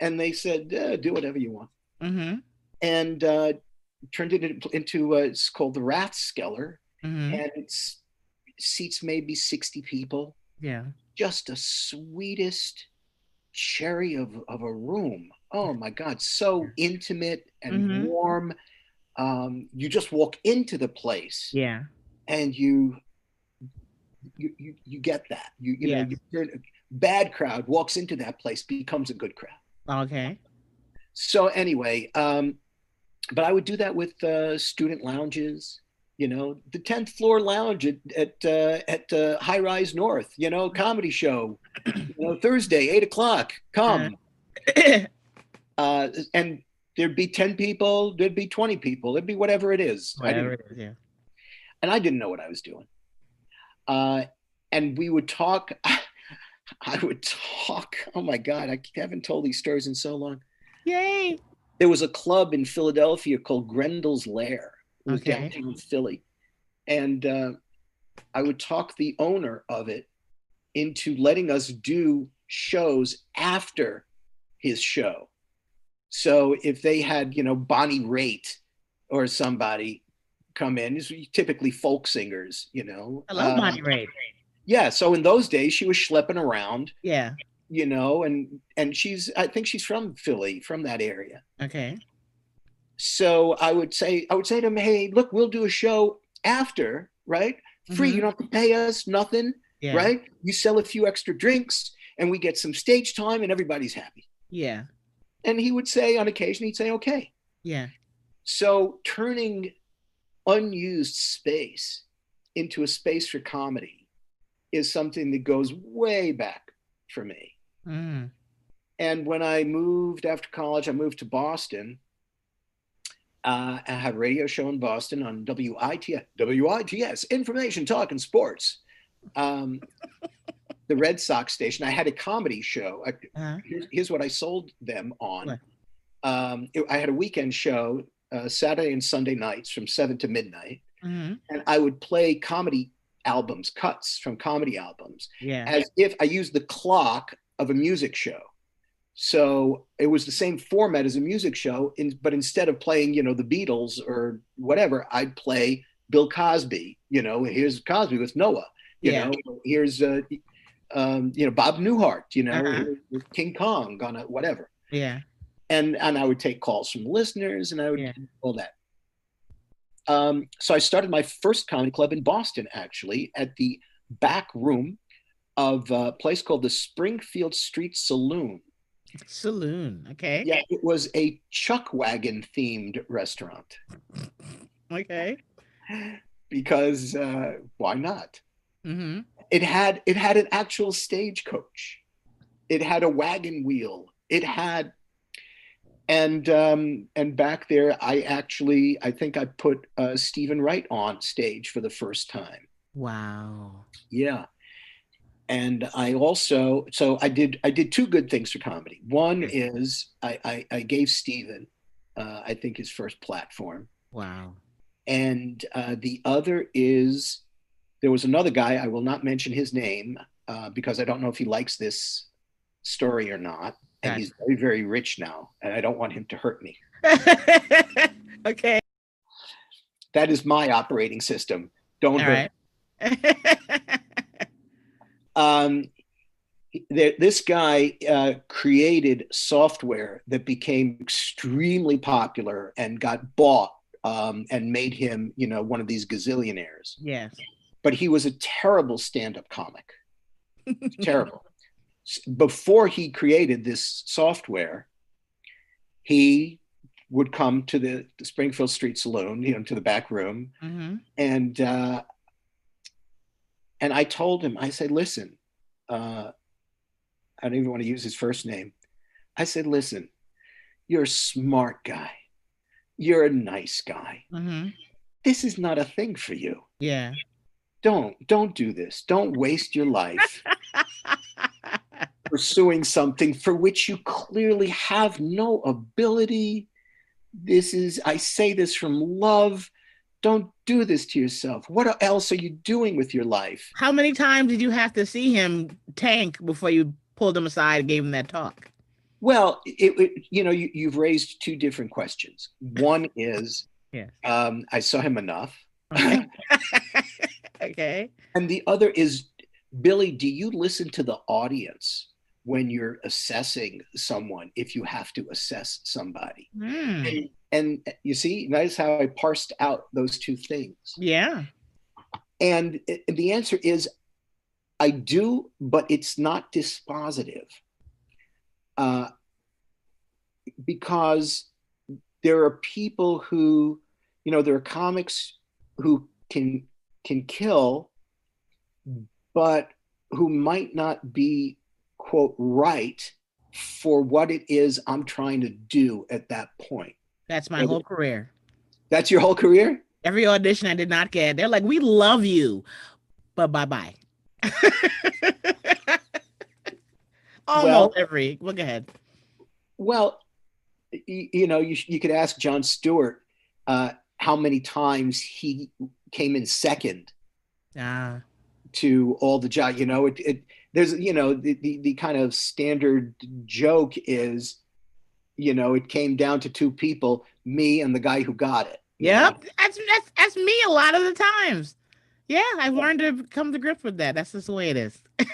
and they said uh, do whatever you want Mm-hmm. and uh, turned it into, into uh, it's called the rathskeller Mm-hmm. and it's seats maybe 60 people Yeah. just the sweetest cherry of, of a room oh my god so intimate and Mhm. warm um, you just walk into the place Yeah. and you you you, you get that you you know Yeah. you turn, bad crowd walks into that place becomes a good crowd Okay. so anyway um but i would do that with uh student lounges you know the 10th floor lounge at at uh, at uh, high rise north you know comedy show you know thursday eight o'clock come uh and there'd be 10 people there'd be 20 people there'd be whatever it is I didn't- Whatever it is. Yeah. and I didn't know what I was doing. Uh, and we would talk. I would talk. Oh my God, I haven't told these stories in so long. Yay. There was a club in Philadelphia called Grendel's Lair. It was Okay. downtown Philly, and uh, I would talk the owner of it into letting us do shows after his show. So if they had, you know, Bonnie Raitt or somebody come in, these were typically folk singers, you know. I love Uh, Bonnie Raitt. Yeah. So in those days, she was schlepping around, Yeah. You know, and and she's I think she's from Philly, from that area. Okay. So I would say I would say to him, hey, look, we'll do a show after, right? Free. Mhm. You don't have to pay us nothing, Yeah. right? You sell a few extra drinks, and we get some stage time, and everybody's happy. Yeah. And he would say on occasion, he'd say, okay. Yeah. So turning unused space into a space for comedy is something that goes way back for me. Mm. And when I moved after college, I moved to Boston. Uh, I had a radio show in Boston on WITS, WITS, Information, Talk, and Sports. Um, the Red Sox station. I had a comedy show. I, Uh-huh. here's, here's what I sold them on. Um, it- I had a weekend show, uh, Saturday and Sunday nights from seven to midnight, hmm and I would play comedy albums, cuts from comedy albums, Yeah. as if I used the clock of a music show. So it was the same format as a music show, in, but instead of playing, you know, the Beatles or whatever, I'd play Bill Cosby. You know, here's Cosby with Noah. You Yeah. know, here's uh, um, you know Bob Newhart. You know, Uh-huh. King Kong on a whatever. Yeah. and and I would take calls from listeners, and I would Yeah. do all that. Um, so I started my first comedy club in Boston, actually, at the back room of a place called the Springfield Street Saloon. Saloon. Okay. Yeah, it was a chuck wagon themed restaurant Okay. because uh, why not? Mm-hmm. It had it had an actual stagecoach. It had a wagon wheel. It had and um, and back there, I actually I think I put uh, Stephen Wright on stage for the first time. Wow. Yeah. And I also so I did I did two good things for comedy. One is I I, I gave Stephen uh, I think his first platform, Wow. and uh, the other is there was another guy I will not mention his name uh, because I don't know if he likes this story or not, and Gotcha. he's very very rich now, and I don't want him to hurt me. okay. That is my operating system. Don't All hurt. right. um, th- this guy uh, created software that became extremely popular and got bought um, and made him, you know, one of these gazillionaires. yes. But he was a terrible stand-up comic. terrible. Before he created this software, he would come to the, the Springfield Street Saloon, you know, to the back room, Mm-hmm. and uh, and I told him, I said, listen, uh, I don't even want to use his first name. I said, listen, you're a smart guy, you're a nice guy. Mm-hmm. This is not a thing for you. Yeah. Don't don't do this. Don't waste your life pursuing something for which you clearly have no ability. This is I say this from love. Don't do this to yourself. What else are you doing with your life? How many times did you have to see him tank before you pulled him aside and gave him that talk? Well, it, it- you know, you, you've raised two different questions. One is, Yeah. um, I saw him enough, Okay. okay. and the other is, Billy, do you listen to the audience when you're assessing someone? If you have to assess somebody, Hmm. and, and you see, notice how I parsed out those two things, Yeah. and it- the answer is, I do, but it's not dispositive. Uh, because there are people who, you know, there are comics who can can kill, but who might not be quote right for what it is I'm trying to do at that point. That's my And- whole career. That's your whole career? Every audition I did not get, they're like, "We love you," but bye bye. Almost Well- every. Well, go ahead. Well, you, you know, you, you could ask Jon Stewart uh, how many times he came in second Ah, to all the job. You know, it, it there's you know the, the the kind of standard joke is, you know, it came down to two people, me and the guy who got it. yeah. That's that's that's me a lot of the times. Yeah, I've learned to come to grips with that. That's just the way it is.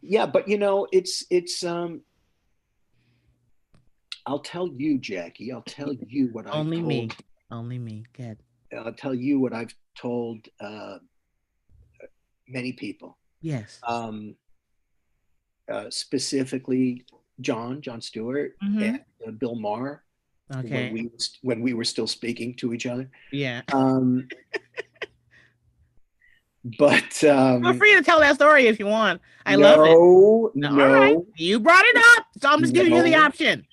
Yeah, but you know, it's it's um. I'll tell you, Jackie. I'll tell you what I've Only told, me. Only me. Good. I'll tell you what I've told uh, many people. Yes. um, uh, specifically Jon, Jon Stewart, Mhm. and uh, Bill Maher, Okay. when we when we were still speaking to each other. yeah. Um, but um, Feel free to tell that story if you want. I love it. no, No, no, right. You brought it up, so I'm just giving you the option.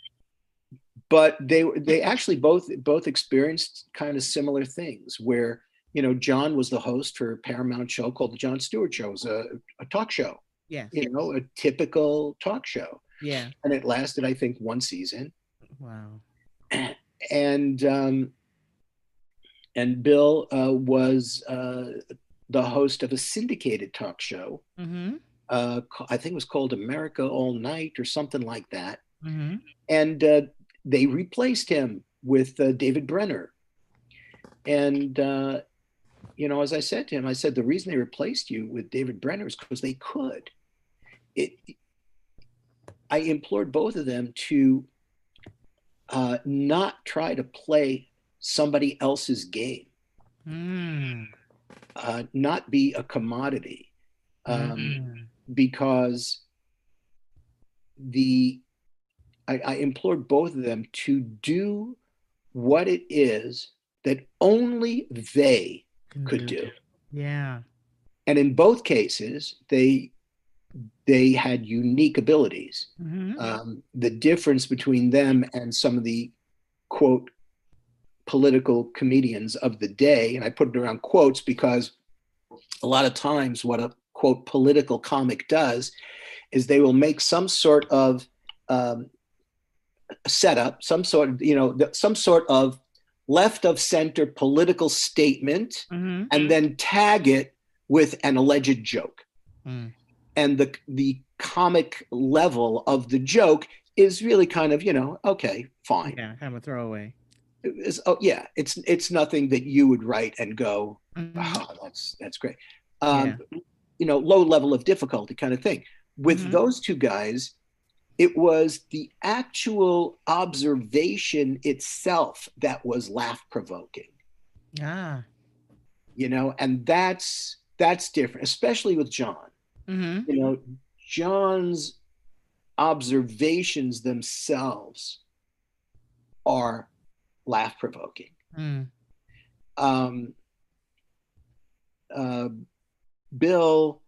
but they they actually both both experienced kind of similar things where you know Jon was the host for a Paramount show called the Jon Stewart Show, it was a, a talk show, Yes. you know, a typical talk show, Yeah. and it lasted I think one season. Wow. and um, and Bill uh, was uh, the host of a syndicated talk show. Mm-hmm. Uh, I think it was called America All Night or something like that. Mm-hmm. And uh, they replaced him with uh, David Brenner. And uh, you know, as I said to him, I said the reason they replaced you with David Brenner is because they could. It I implored both of them to uh, not try to play somebody else's game, Mm. uh, not be a commodity, um, Mm. because the I, I implored both of them to do what it is that only they could do. Yeah. and in both cases they they had unique abilities Mhm. um, the difference between them and some of the quote political comedians of the day and i put it around quotes because a lot of times what a quote political comic does is they will make some sort of um, setup some sort of you know some sort of left of center political statement Mhm. and then tag it with an alleged joke. Mm. And the the comic level of the joke is really kind of, you know, okay, fine. Yeah, kind of a throwaway. It's- oh, yeah, it's it's nothing that you would write and go, Mhm. oh, that's that's great. Um, You know, low level of difficulty kind of thing. With Mhm. those two guys, it was the actual observation itself that was laugh provoking. Ah. You know, and that's that's different, especially with Jon. Hmm you know, Jon's observations themselves are laugh provoking. Mm. Um, uh, Bill,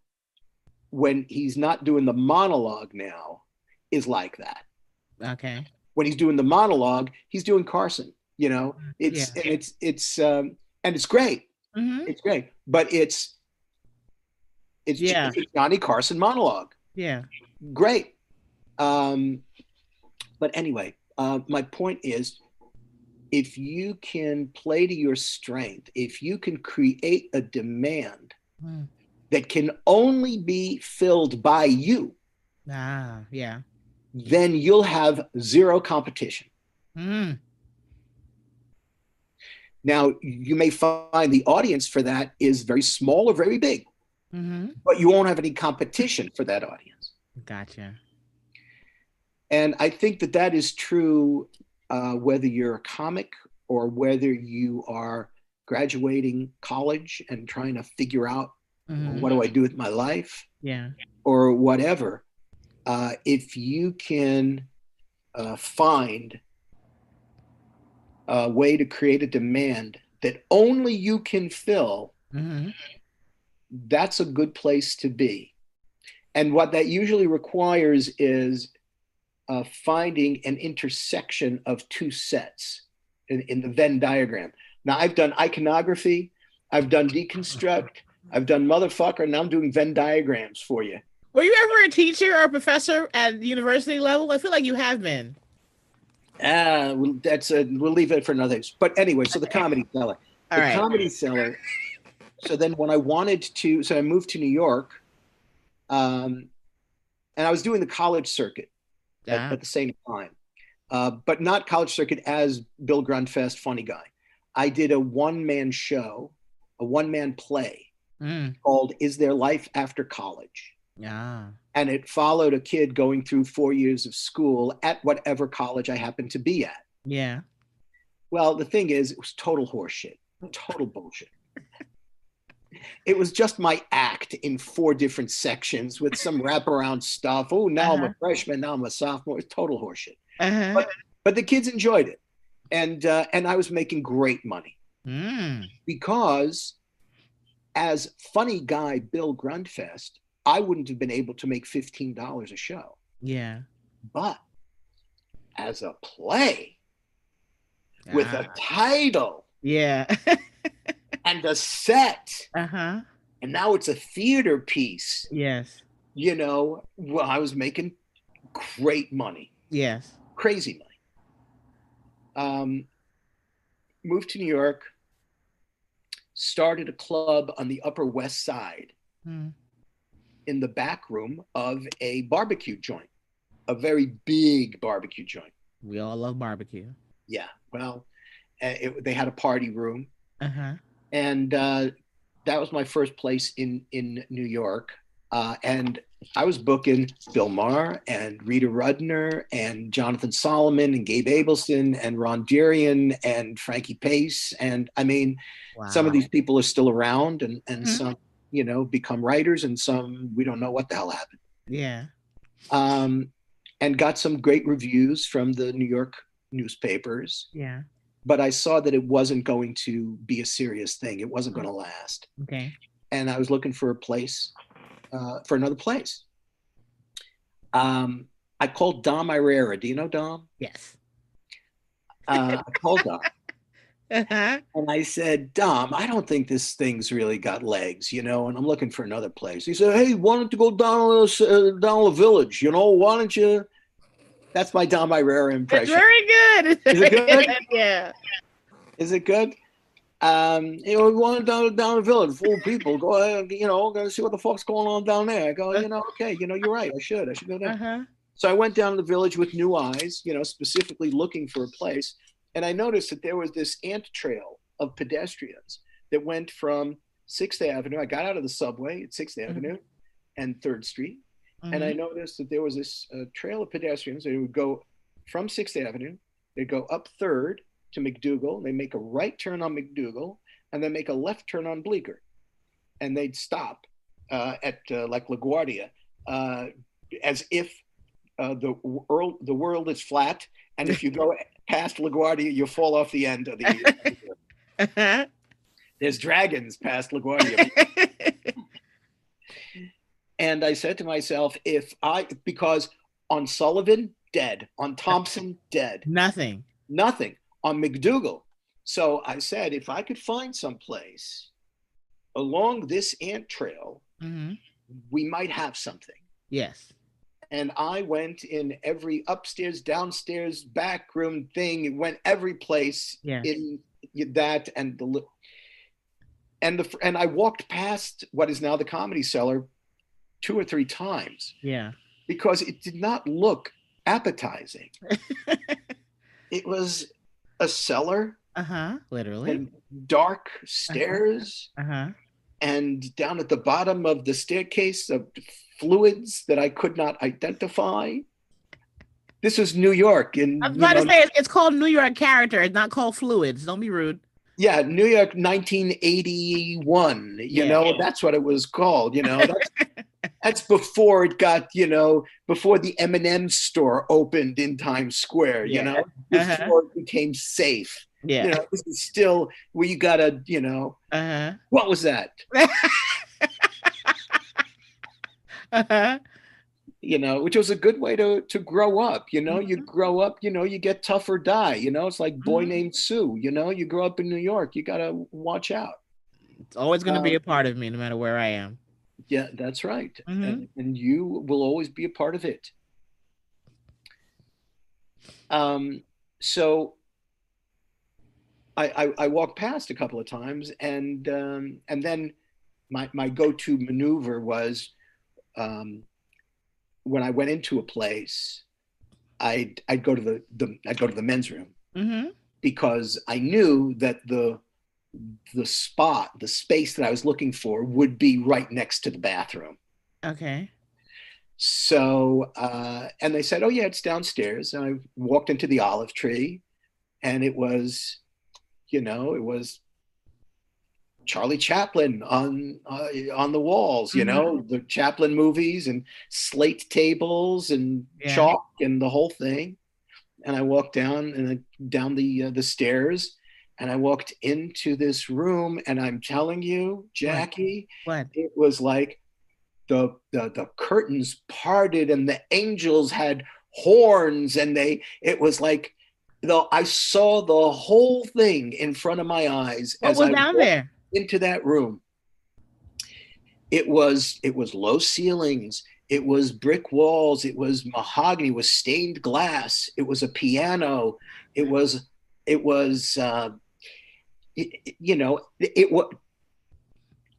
when he's not doing the monologue now, is like that. Okay. When he's doing the monologue, he's doing Carson. You know, it's Yeah. and it's it's um, and it's great. hmm It's great, but it's it's Yeah. it's a Johnny Carson monologue. Yeah. great. Um, but anyway, uh, my point is if you can play to your strength, if you can create a demand Mm. that can only be filled by you, Ah. Yeah. then you'll have zero competition. Mm. Now, you may find the audience for that is very small or very big, hmm but you won't have any competition for that audience. Gotcha. And I think that that is true uh, whether you're a comic or whether you are graduating college and trying to figure out Mhm. what do I do with my life Yeah. or whatever. Uh, if you can uh, find a way to create a demand that only you can fill, hmm that's a good place to be. And what that usually requires is uh, finding an intersection of two sets in, in the Venn diagram. Now, I've done iconography, I've done deconstruct, I've done motherfucker, and now I'm doing Venn diagrams for you. Were you ever a teacher or a professor at the university level? I feel like you have been. Ah, that's a, we'll leave it for another. But anyway, so the comedy cellar. All the right. comedy cellar. So then when I wanted to, so I moved to New York, um, and I was doing the college circuit at, Ah. at the same time, uh, but not college circuit as Bill Grundfest, funny guy. I did a one man show, a one man play Mm. called "Is There Life After College?" Yeah, and it followed a kid going through four years of school at whatever college I happened to be at. Yeah. Well, the thing is, it was total horseshit, total bullshit. It was just my act in four different sections with some wraparound stuff. Oh, now I'm a Uh-huh. freshman, now I'm a sophomore. It's total horseshit. Uh-huh. But- But the kids enjoyed it, and uh, and I was making great money Mm. because, as funny guy Bill Grundfest, I wouldn't have been able to make fifteen dollars a show. Yeah. But as a play with Ah. a title Yeah. and a set, uh-huh. and now it's a theater piece, Yes. you know, well, I was making great money, Yes. crazy money. Um, moved to New York, started a club on the Upper West Side Mm. in the back room of a barbecue joint, a very big barbecue joint. We all love barbecue. Yeah, well, uh, it, they had a party room. Uh-huh. And uh, that was my first place in in New York. Uh, and I was booking Bill Maher and Rita Rudner and Jonathan Solomon and Gabe Abelson and Ron Darian and Frankie Pace. And I mean, Wow. some of these people are still around and, and Mhm. some, you know, become writers and some we don't know what the hell happened. Yeah. Um, and got some great reviews from the New York newspapers. Yeah. But I saw that it wasn't going to be a serious thing. It wasn't going to last. Okay. and I was looking for a place, uh, for another place. Um, I called Dom Irrera. Do you know Dom? Yes. Uh, I called Dom Uh-huh. and I said, Dom, I don't think this thing's really got legs, you know, and I'm looking for another place. He said, Hey, why don't you go down to uh, down the village? You know, why don't you? That's my Dom Irrera It's impression. very good. Is it good? yeah. Is it good? Um, you know, we want down down the village, full people. Go you know, go see what the fuck's going on down there. I go, you know, okay, you know, you're right. I should, I should go down. Uh-huh. So I went down to the village with new eyes, you know, specifically looking for a place. And I noticed that there was this ant trail of pedestrians that went from Sixth Avenue. I got out of the subway at 6th Mhm. Avenue and Third Street. And I Mhm. noticed that there was this uh, trail of pedestrians. They would go from Sixth Avenue, they'd go up Third to MacDougal. They make a right turn on MacDougal and then make a left turn on Bleecker. And they'd stop uh, at uh, like LaGuardia uh, as if uh, the world the world is flat, and if you go past LaGuardia, you fall off the end of the. Uh-huh. There's dragons past LaGuardia, and I said to myself, if I because on Sullivan dead, on Thompson dead, Nothing. nothing on MacDougal. So I said, if I could find some place along this ant trail, hmm we might have something. Yes. and I went in every upstairs, downstairs, back room thing. It went every place Yes. in that and the and the and I walked past what is now the comedy cellar two or three times Yeah. because it did not look appetizing. it was a cellar Uh-huh. Literally. and dark stairs Uh-huh. and down at the bottom of the staircase of fluids that I could not identify. This was New York in I was you about to say it's, it's called New York character. It's not called fluids. Don't be rude. yeah, New York 1981. You Yeah. know, that's what it was called. You know, that's, before it got, you know, before the M&M store opened in Times Square, you Yeah. know, Uh-huh. before it became safe. Yeah. You know, this is still where you gotta, you know, Uh-huh. what was that? Uh-huh. you know, which was a good way to to grow up. You know, you Mhm. grow up, you know, you get tough or die. You know, it's like boy Mhm. named Sue. You know, you grow up in New York, you gotta watch out. It's always going to be Um, a part of me, no matter where I am. Yeah, that's right, Mhm. and, and you will always be a part of it. Um, so I, I I walked past a couple of times, and um, and then my my go to maneuver was um, when I went into a place, I'd I'd go to the, the I'd go to the men's room Mm-hmm. because I knew that the the spot, the space that I was looking for would be right next to the bathroom. Okay. So, uh, and they said, "Oh yeah, it's downstairs." And I walked into the olive tree, and it was, you know, it was Charlie Chaplin on uh, on the walls. You know, the Chaplin movies and slate tables and Yeah. chalk and the whole thing. And I walked down and I, down the uh, the stairs, and I walked into this room, and I'm telling you, Jackie What? it was like the, the the curtains parted and the angels had horns and they it was like though I saw the whole thing in front of my eyes What as was I down walked there? into that room. It was it was low ceilings, it was brick walls, it was mahogany, it was stained glass, it was a piano, it was it was uh, it, it- you know it was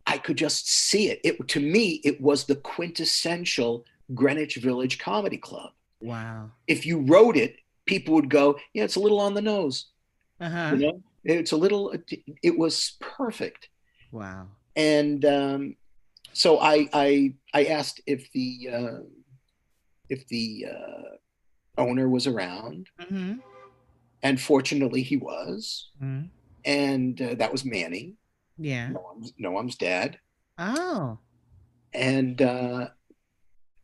I could just see it. It to me it was the quintessential Greenwich Village Comedy Club. Wow. If you wrote it, people would go, "Yeah, it's a little on the nose." Uh-huh. You know, it's a little. It was perfect Wow. and um, so I I I asked if the uh, if the uh, owner was around, Mm-hmm. and fortunately he was, hmm and uh, that was Manny, Yeah. Noam's, Noam's dad, Oh. and uh,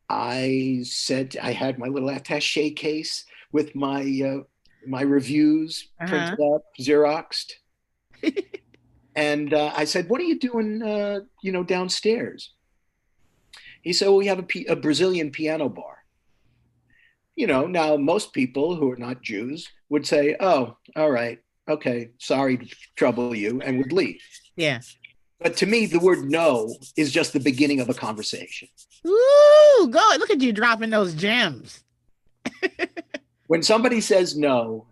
I said I had my little attaché case with my uh, my reviews printed up, xeroxed, and uh, I said, "What are you doing? Uh, you know, downstairs?" He said, well, "We have a, pi- a Brazilian piano bar." You know, now most people who are not Jews would say, "Oh, all right, okay, sorry to trouble you," and would leave. Yeah. But to me, the word "no" is just the beginning of a conversation. Ooh, go look at you dropping those gems. When somebody says no,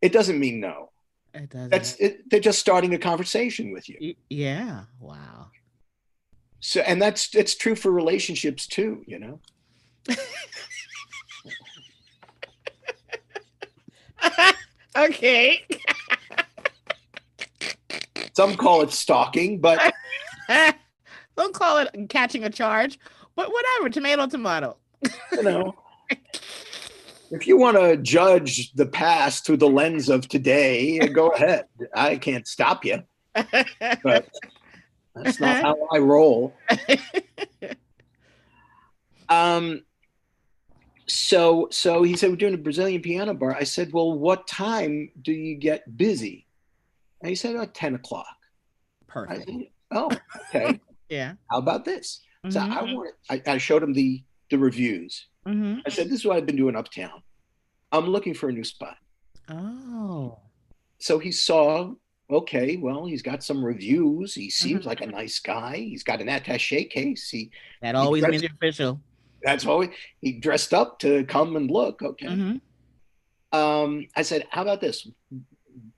it doesn't mean no. It does. That's it, they're just starting a conversation with you. yeah. Wow. So, and that's it's true for relationships too. You know, okay. some call it stalking, but Don't call it catching a charge, but whatever. Tomato, tomato. you know, if you want to judge the past through the lens of today, go ahead. I can't stop you, but that's not how I roll. Um, so so he said we're doing a Brazilian piano bar. I said, well, what time do you get busy? And he said, oh, 10 o'clock. Perfect. said, oh, okay. Yeah. How about this? So I Mhm. want I, I showed him the the reviews. Mhm. I said, this is what I've been doing uptown. I'm looking for a new spot. Oh. So he saw, okay, well, he's got some reviews. He seems Mhm. like a nice guy. He's got an attache case. He That always dressed- means official. that's always he dressed up to come and look. Okay. Mhm. um, I said, "How about this?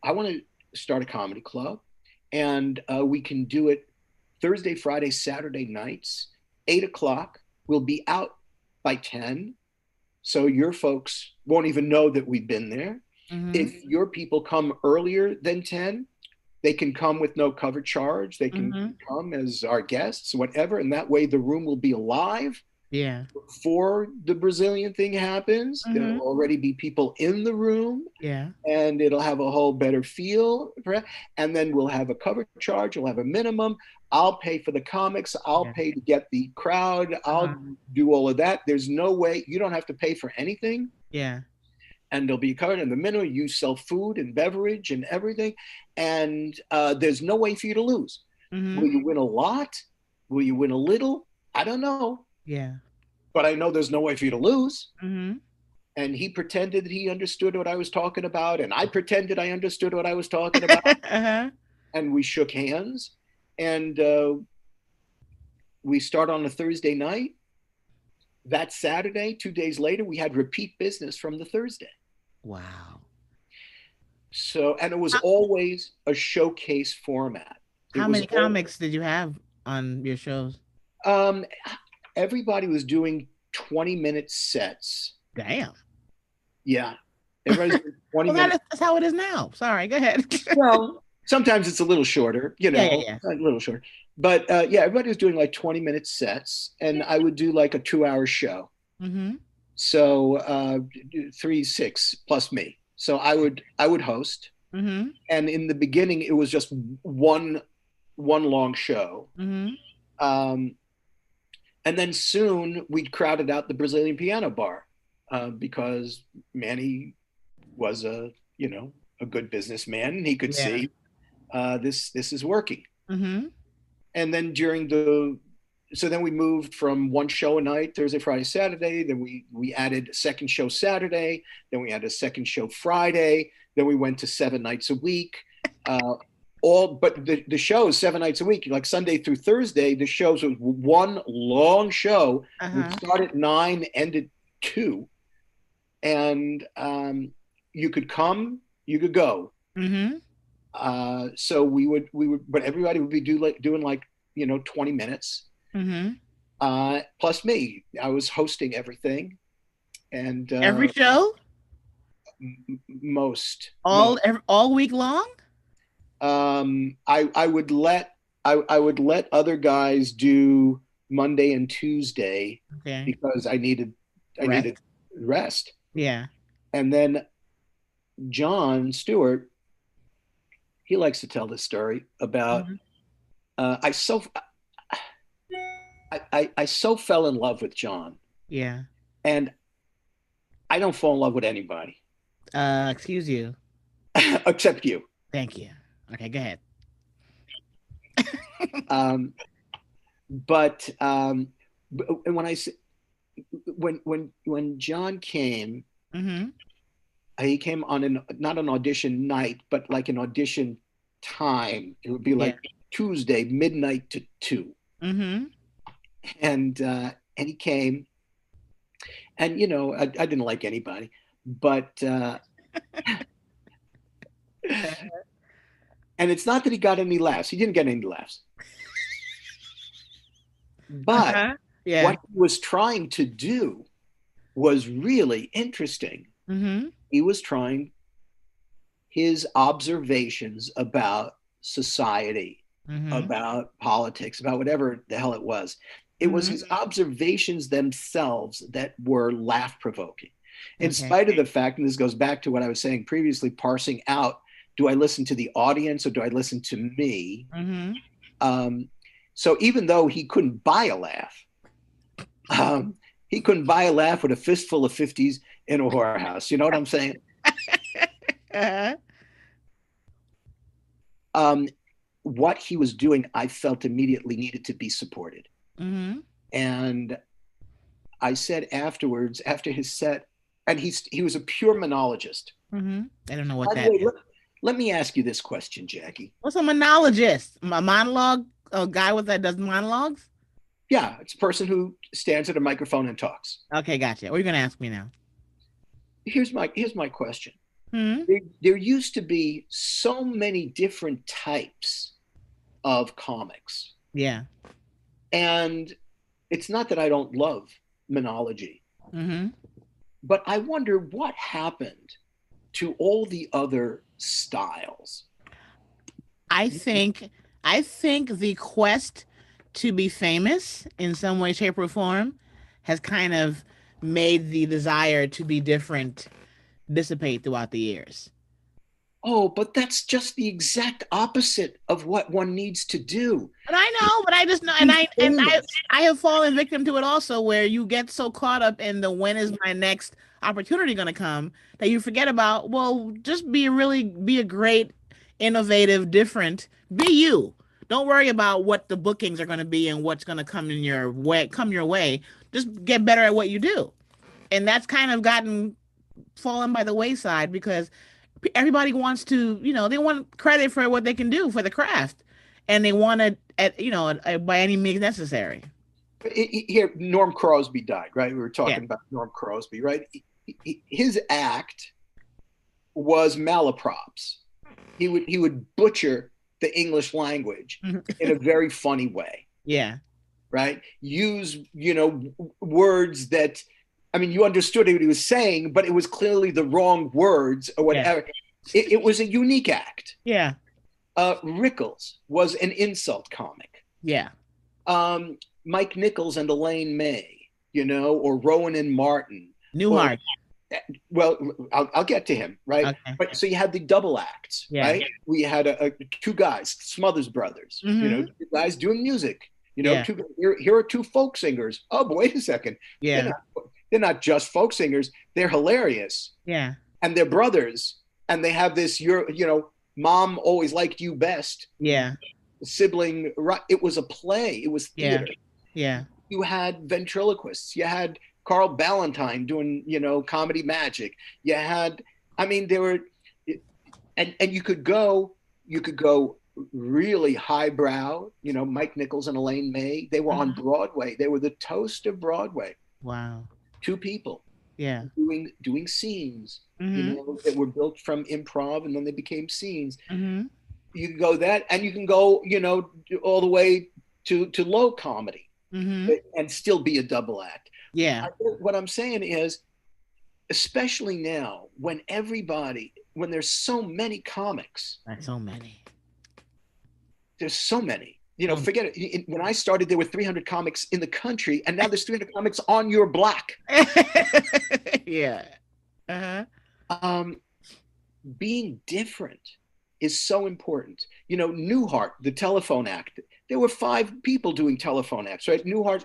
I want to start a comedy club, and uh, we can do it Thursday, Friday, Saturday nights, eight o'clock. We'll be out by ten, so your folks won't even know that we've been there. Mhm. If your people come earlier than ten, they can come with no cover charge. They can Mhm. come as our guests, whatever, and that way the room will be alive." Yeah. Before the Brazilian thing happens, Mhm. there'll already be people in the room Yeah. and it'll have a whole better feel for and then we'll have a cover charge we'll have a minimum i'll pay for the comics i'll Yeah. pay to get the crowd i'll Uh-huh. do all of that there's no way you don't have to pay for anything Yeah. and they'll be a covered in the minimum you sell food and beverage and everything and uh, there's no way for you to lose Mhm. will you win a lot will you win a little i don't know Yeah. but i know there's no way for you to lose hmm and he pretended that he understood what i was talking about and i pretended i understood what i was talking about uh-huh. and we shook hands and uh, we start on a thursday night that saturday two days later we had repeat business from the thursday Wow. so and it was How- always a showcase format It How many comics did you have on your shows? um everybody was doing 20 minute sets. Damn. yeah. Everybody's doing 20 Well, minutes is, that's how it is now. Sorry. Go ahead. well sometimes it's a little shorter you know Yeah, yeah, a little shorter. But uh, yeah everybody was doing like 20 minute sets and i would do like a two hour show. Hmm so uh, three six plus me. So i would i would host. Hmm and in the beginning it was just one one long show. Hmm um, and then soon we crowded out the brazilian piano bar uh, because manny was a you know a good businessman he could Yeah. see uh, this this is working hmm and then during the so then we moved from one show a night thursday friday saturday then we we added a second show saturday then we had a second show friday then we went to seven nights a week uh, all but the, the shows seven nights a week. Like sunday through thursday the shows was one long show. Uh-huh. we start at nine ended two. And um, you could come you could go. Hmm uh, so we would we would but everybody would be do like doing like you know 20 minutes. Hmm uh, plus me. I was hosting everything. And uh, Every show, m- most. All ev- all week long. Um, I, I would let I, I would let other guys do Monday and Tuesday Okay. because I needed I Rest. needed rest. Yeah. And then Jon Stewart, he likes to tell this story about Mhm. uh, I so I, I I so fell in love with John, Yeah. and I don't fall in love with anybody Uh, excuse you. except you. Thank you. Okay, go ahead. Um, but um, and when I when when when Jon came, Mm-hmm. he came on an not an audition night, but like an audition time. It would be like Tuesday midnight to two. Mm-hmm. and uh, and he came, and you know I, I didn't like anybody, but uh, and it's not that he got any laughs. He didn't get any laughs, but Uh-huh. Yeah. what he was trying to do was really interesting. Mm-hmm. He was trying his observations about society Mm-hmm. about politics, about whatever the hell it was. It was Mhm. his observations themselves that were laugh provoking. In Okay. spite of the fact, and this goes back to what I was saying previously, parsing out do I listen to the audience or do I listen to me? Mm-hmm. Um, so even though he couldn't buy a laugh, um, he couldn't buy a laugh with a fistful of 50s in a whorehouse. You know what I'm saying? Uh-huh. Um, what he was doing, I felt immediately needed to be supported. Mm-hmm. and I said afterwards, after his set, and he's he was a pure monologist. Mm-hmm. I don't know what the that way, is. let, let me ask you this question, Jackie. What's a monologist? A monologue? A guy with that does monologues? Yeah, it's a person who stands at a microphone and talks. Okay, gotcha. What are you gonna ask me now? Here's my here's my question. Hmm. There, there used to be so many different types of comics, Yeah. and it's not that I don't love monology, Mm-hmm. but I wonder what happened to all the other styles. I think I think the quest to be famous in some way, shape, or form has kind of made the desire to be different dissipate throughout the years. Oh, but that's just the exact opposite of what one needs to do. And I know, but I just know, and I and I. I have fallen victim to it also, where you get so caught up in the when is my next opportunity going to come that you forget about. Well, just be really be a great, innovative, different. Be you. Don't worry about what the bookings are going to be and what's going to come in your way. Come your way. Just get better at what you do, and that's kind of gotten fallen by the wayside because everybody wants to, you know, they want credit for what they can do for the craft and they want to, at, you know, by any means necessary. Here, Norm Crosby died, right? We were talking Yeah. about Norm Crosby, right? His act was malaprops. He would he would butcher the English language mm-hmm. in a very funny way, Yeah, right? Use you know words that, I mean, you understood what he was saying, but it was clearly the wrong words or whatever. It, it was a unique act. yeah, Uh, Rickles was an insult comic. yeah, um, Mike Nichols and Elaine May, you know, or Rowan and Martin. Newhart. Well, I'll, I'll get to him, right? Okay. But so you had the double acts, Yeah. right? We had a, a two guys, Smothers Brothers, you know, two guys doing music. You know, Mm-hmm. Yeah. two, here, here are two folk singers. Oh, but wait a second. Yeah, not, they're not just folk singers. They're hilarious. yeah, And they're brothers. And they have this, you're, you know, mom always liked you best. yeah, Sibling, right? It was a play. It was Yeah. theater. yeah, you had ventriloquists you had carl ballantine doing you know comedy magic you had i mean there were and and you could go you could go really highbrow you know mike nichols and elaine may they were on Mhm. broadway they were the toast of broadway wow, two people yeah, doing doing scenes you mm-hmm. know that were built from improv and then they became scenes Mm-hmm. you can go that and you can go you know all the way to to low comedy Mm-hmm. and still be a double act yeah, I what I'm saying is, especially now, when everybody, when there's so many comics, so many. there's so many. You know, Mm. forget it. It- When I started, there were 300 comics in the country, and now there's 300 comics on your block. yeah. Uh-huh. um, being different is so important. You know, Newhart, the telephone act, there were five people doing telephone acts, right? Newhart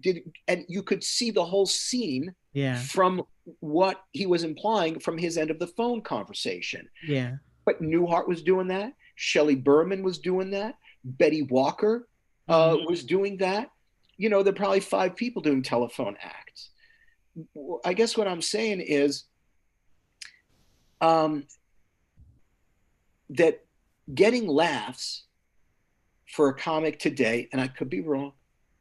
did, and you could see the whole scene Yeah. from what he was implying from his end of the phone conversation. Yeah. But Newhart was doing that. Shelley Berman was doing that. Betty Walker uh, Mhm. was doing that. You know, there are probably five people doing telephone acts. I guess what I'm saying is um, that getting laughs for a comic today, and I could be wrong.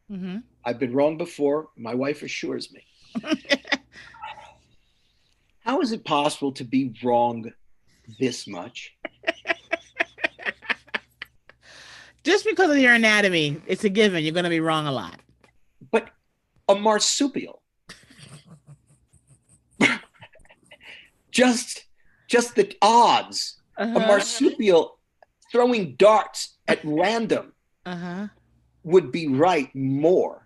Mhm. I've been wrong before. My wife assures me. How is it possible to be wrong this much? Just because of your anatomy, it's a given. You're going to be wrong a lot. But a marsupial, just just the odds a Uh-huh. marsupial throwing darts at random Uh-huh. would be right more.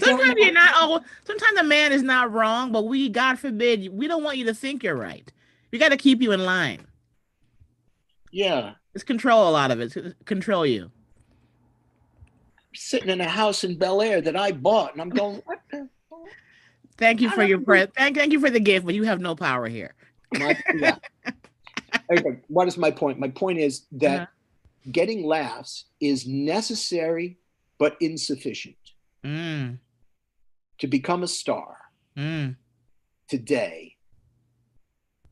Sometimes you're not. Oh, sometimes the man is not wrong, but we, God forbid, we don't want you to think you're right. We got to keep you in line. Yeah, It's control a lot of it. It's control you. sitting in a house in Bel Air that I bought, and I'm going, what the? Thank you for your don't pre- thank thank you for the gift, but you have no power here. My, yeah. Okay, what is my point? My point is that Uh-huh. getting laughs is necessary but insufficient Mm, to become a star mm, today.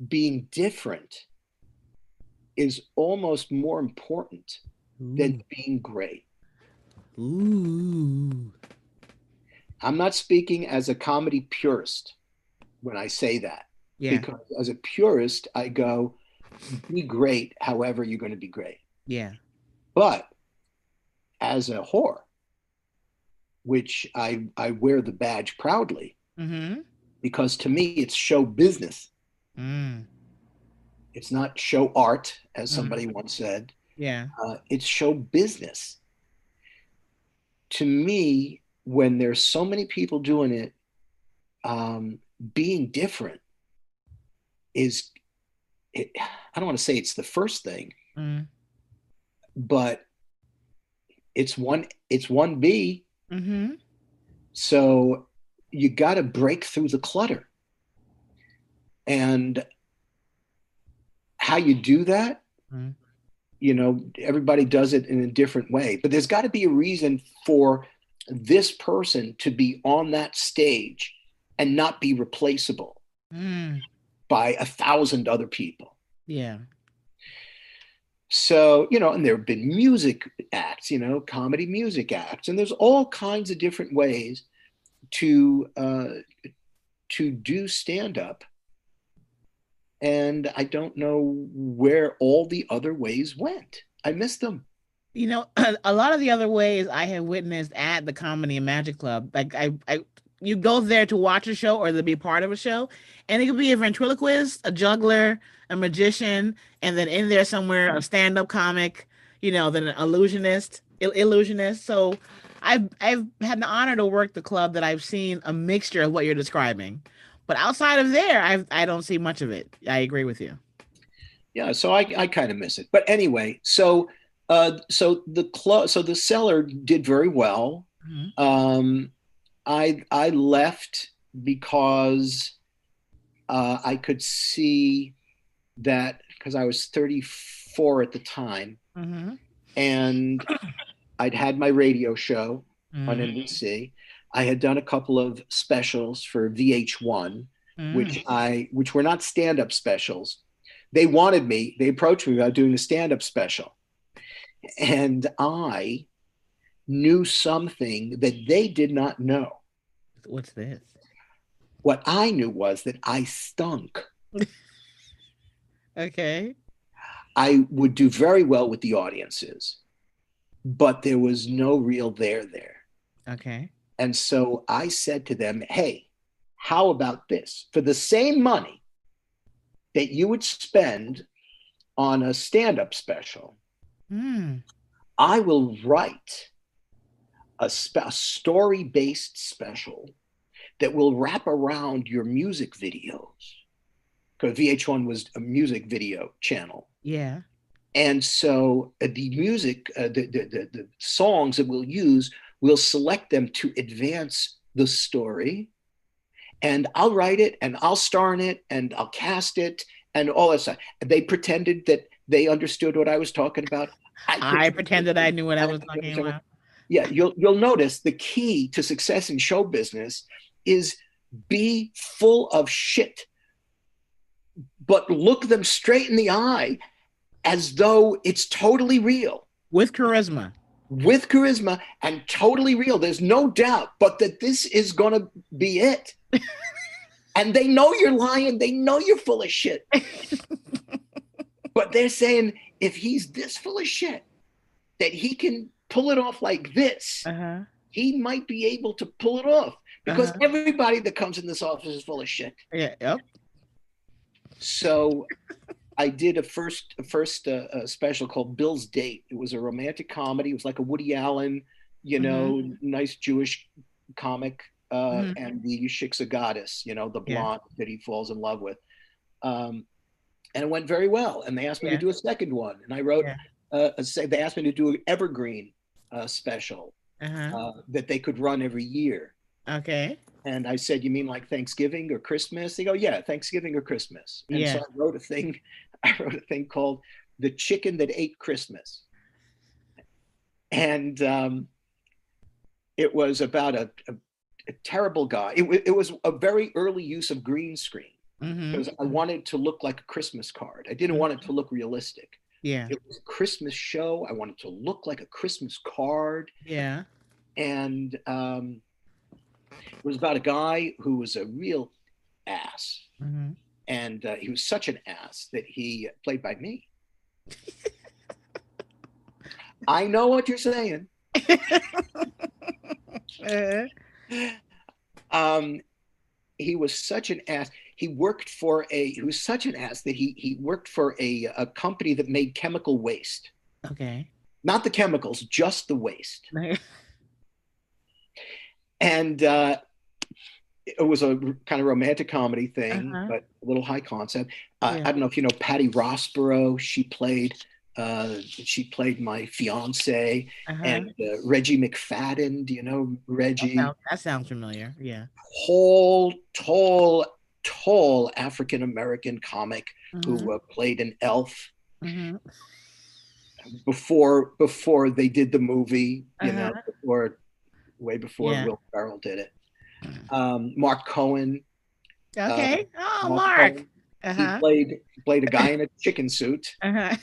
Being different is almost more important than being great. Ooh. I'm not speaking as a comedy purist when I say that. Yeah. Because as a purist, I go, be great however you're going to be great. Yeah. But as a whore, which I, I wear the badge proudly, Mm-hmm. because to me it's show business. Mm. It's not show art, as Mhm. somebody once said. Yeah. Uh, it's show business. To me, when there's so many people doing it, um, being different is, it, I don't want to say it's the first thing, Mm. but it's one, it's one B. Mm-hmm. So you got to break through the clutter. And how you do that, Mhm. you know, everybody does it in a different way, but there's got to be a reason for this person to be on that stage and not be replaceable Mm. by a thousand other people. Yeah. So, you know, and there have been music acts, you know, comedy music acts, and there's all kinds of different ways to uh, to do stand up. And I don't know where all the other ways went. I missed them. You know, a lot of the other ways I have witnessed at the Comedy and Magic Club, like I, I, you go there to watch a show or to be part of a show, and it could be a ventriloquist, a juggler, a magician, and then in there somewhere a stand-up comic, you know, then an illusionist, il- illusionist. So, I've I've had the honor to work the club that I've seen a mixture of what you're describing, but outside of there, I I don't see much of it. I agree with you. Yeah, so I, I kind of miss it. But anyway, so uh, so the club, so the cellar did very well. Mhm. Um, I I left because uh, I could see that because I was 34 at the time, Mm-hmm. and I'd had my radio show on Mm-hmm. NBC. I had done a couple of specials for VH1, Mm. which I which were not stand-up specials. They wanted me, they approached me about doing a stand-up special. And I knew something that they did not know. What's this? What I knew was that I stunk. Okay. I would do very well with the audiences, but there was no real there there. Okay. And so I said to them, hey, how about this? For the same money that you would spend on a stand-up special. Mm. I will write a, a story-based special that will wrap around your music videos. Because VH1 was a music video channel. Yeah. And so uh, the music, uh, the, the, the, the songs that we'll use, we'll select them to advance the story. And I'll write it and I'll star in it and I'll cast it and all that stuff. They pretended that they understood what I was talking about. I pretended I knew what I was talking about. Yeah, you'll you'll notice the key to success in show business is be full of shit, but look them straight in the eye as though it's totally real With charisma. With charisma and totally real. There's no doubt, but that this is going to be it. and they know you're lying. They know you're full of shit. but they're saying if he's this full of shit, that he can pull it off like this, Uh-huh. he might be able to pull it off because Uh-huh. everybody that comes in this office is full of shit. Yeah. Yep. So I did a first a first uh, uh, special called Bill's Date. It was a romantic comedy. It was like a Woody Allen, you know, nice Jewish comic, uh, Mhm. and the Shiksa goddess, you know, the Yeah. blonde that he falls in love with. Um, and it went very well. And they asked me Yeah. to do a second one, and I wrote. Yeah. Uh, a, say they asked me to do an evergreen uh, special Uh-huh. uh, that they could run every year. Okay. And I said, "You mean like Thanksgiving or Christmas?" They go, "Yeah, Thanksgiving or Christmas." And Yeah. so I wrote a thing. I wrote a thing called "The Chicken That Ate Christmas," and um, it was about a, a, a terrible guy. It, wa- it was a very early use of green screen hmm because I wanted to look like a Christmas card. I didn't want it to look realistic. Yeah. It was a Christmas show. I wanted to look like a Christmas card Yeah. and um, it was about a guy who was a real ass, hmm and uh, he was such an ass that he played by me. I know what you're saying. Uh, Um, he was such an ass. He worked for a. He was such an ass that he he worked for a a company that made chemical waste, okay. not the chemicals, just the waste. and uh, it was a kind of romantic comedy thing, Uh-huh. but a little high concept. Uh, Yeah. I don't know if you know Patty Rosborough. She played uh, she played my fiance, Uh-huh. and uh, Reggie McFadden. Do you know that, Reggie? sounds, that sounds familiar. Yeah. Tall, tall, tall African American comic Mhm. who uh, played an elf Mhm. before before they did the movie. You know, Uh-huh. before way before Yeah. Will Ferrell did it. Um, Mark Cohen. Okay. oh, Mark Mark. Uh-huh. He played played a guy in a chicken suit Uh-huh.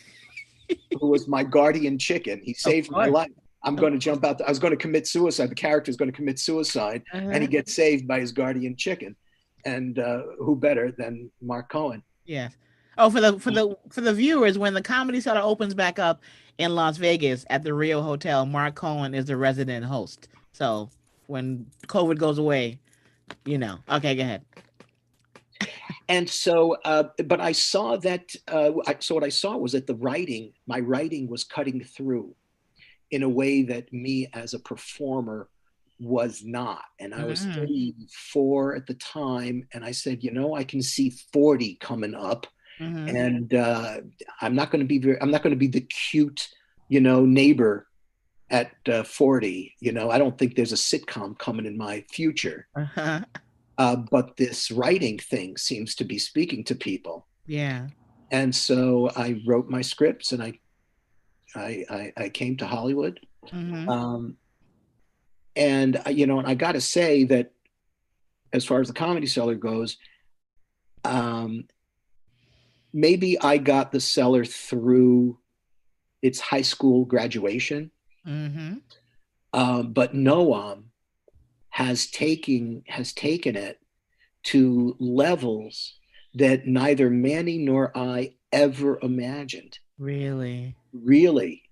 who was my guardian chicken. He saved my life. I'm going to jump out. I was going to commit suicide. The character is going to commit suicide, and he Uh-huh. gets saved by his guardian chicken. And uh, who better than Mark Cohen? Yes. Oh, for the for the for the viewers, when the comedy cellar opens back up in Las Vegas at the Rio Hotel, Mark Cohen is the resident host. So when COVID goes away, you know. Okay, go ahead. And so, uh, but I saw that. Uh, I, so what I saw was that the writing, my writing, was cutting through in a way that me as a performer was not. And I was Mhm. 34 at the time, and I said, you know, I can see 40 coming up, Mhm. and uh, I'm not going to be very. I'm not going to be the cute, you know, neighbor at uh, 40. You know, I don't think there's a sitcom coming in my future. Uh-huh. Uh, but this writing thing seems to be speaking to people Yeah. and so I wrote my scripts and I I I, I came to Hollywood Mhm. um, and uh, you know and I got to say that as far as the comedy cellar goes um, maybe I got the cellar through its high school graduation Mhm. um, but Noam has taken has taken it to levels that neither Manny nor I ever imagined. Really. Really,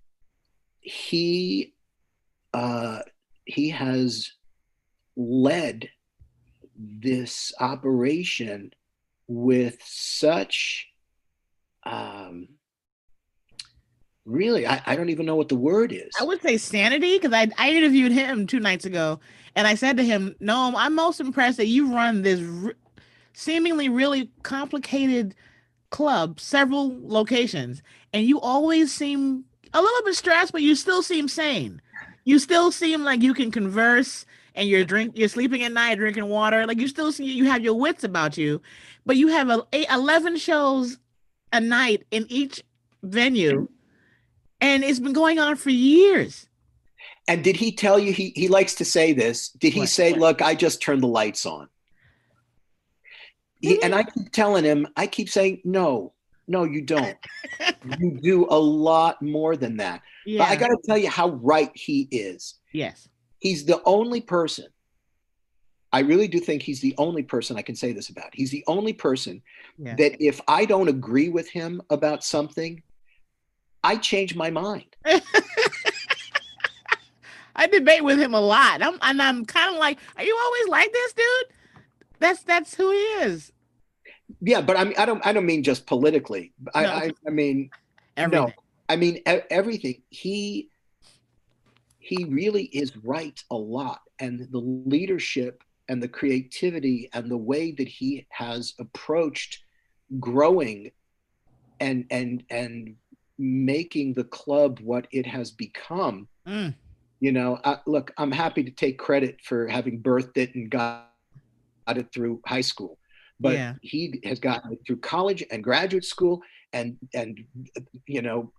he uh, he has led this operation with such um, Really, I, I don't even know what the word is. I would say sanity because I, I interviewed him two nights ago and I said to him, No, I'm most impressed that you run this seemingly really complicated club, several locations, and you always seem a little bit stressed, but you still seem sane. You still seem like you can converse and you're drink you're sleeping at night drinking water like you still see you have your wits about you but you have a, a 11 shows a night in each venue and it's been going on for years And did he tell you he he likes to say this? Did he What? say, "Look, I just turned the lights on"? He, and I keep telling him, I keep saying, "No, no, you don't. you do a lot more than that." yeah But I got to tell you how right he is. yes He's the only person. I really do think he's the only person I can say this about. He's the only person yeah that if I don't agree with him about something, I change my mind. i debate with him a lot i'm and i'm kind of like are you always like this dude that's that's who he is Yeah, but I mean, I don't, I don't mean just politically. I, No. I, I mean, Everything. no, I mean e- everything. He, he really is right a lot, and the leadership and the creativity and the way that he has approached growing, and and and making the club what it has become. Mm, You know, I, look, I'm happy to take credit for having birthed it and got, got it through high school, but Yeah. he has gotten it through college and graduate school, and and you know,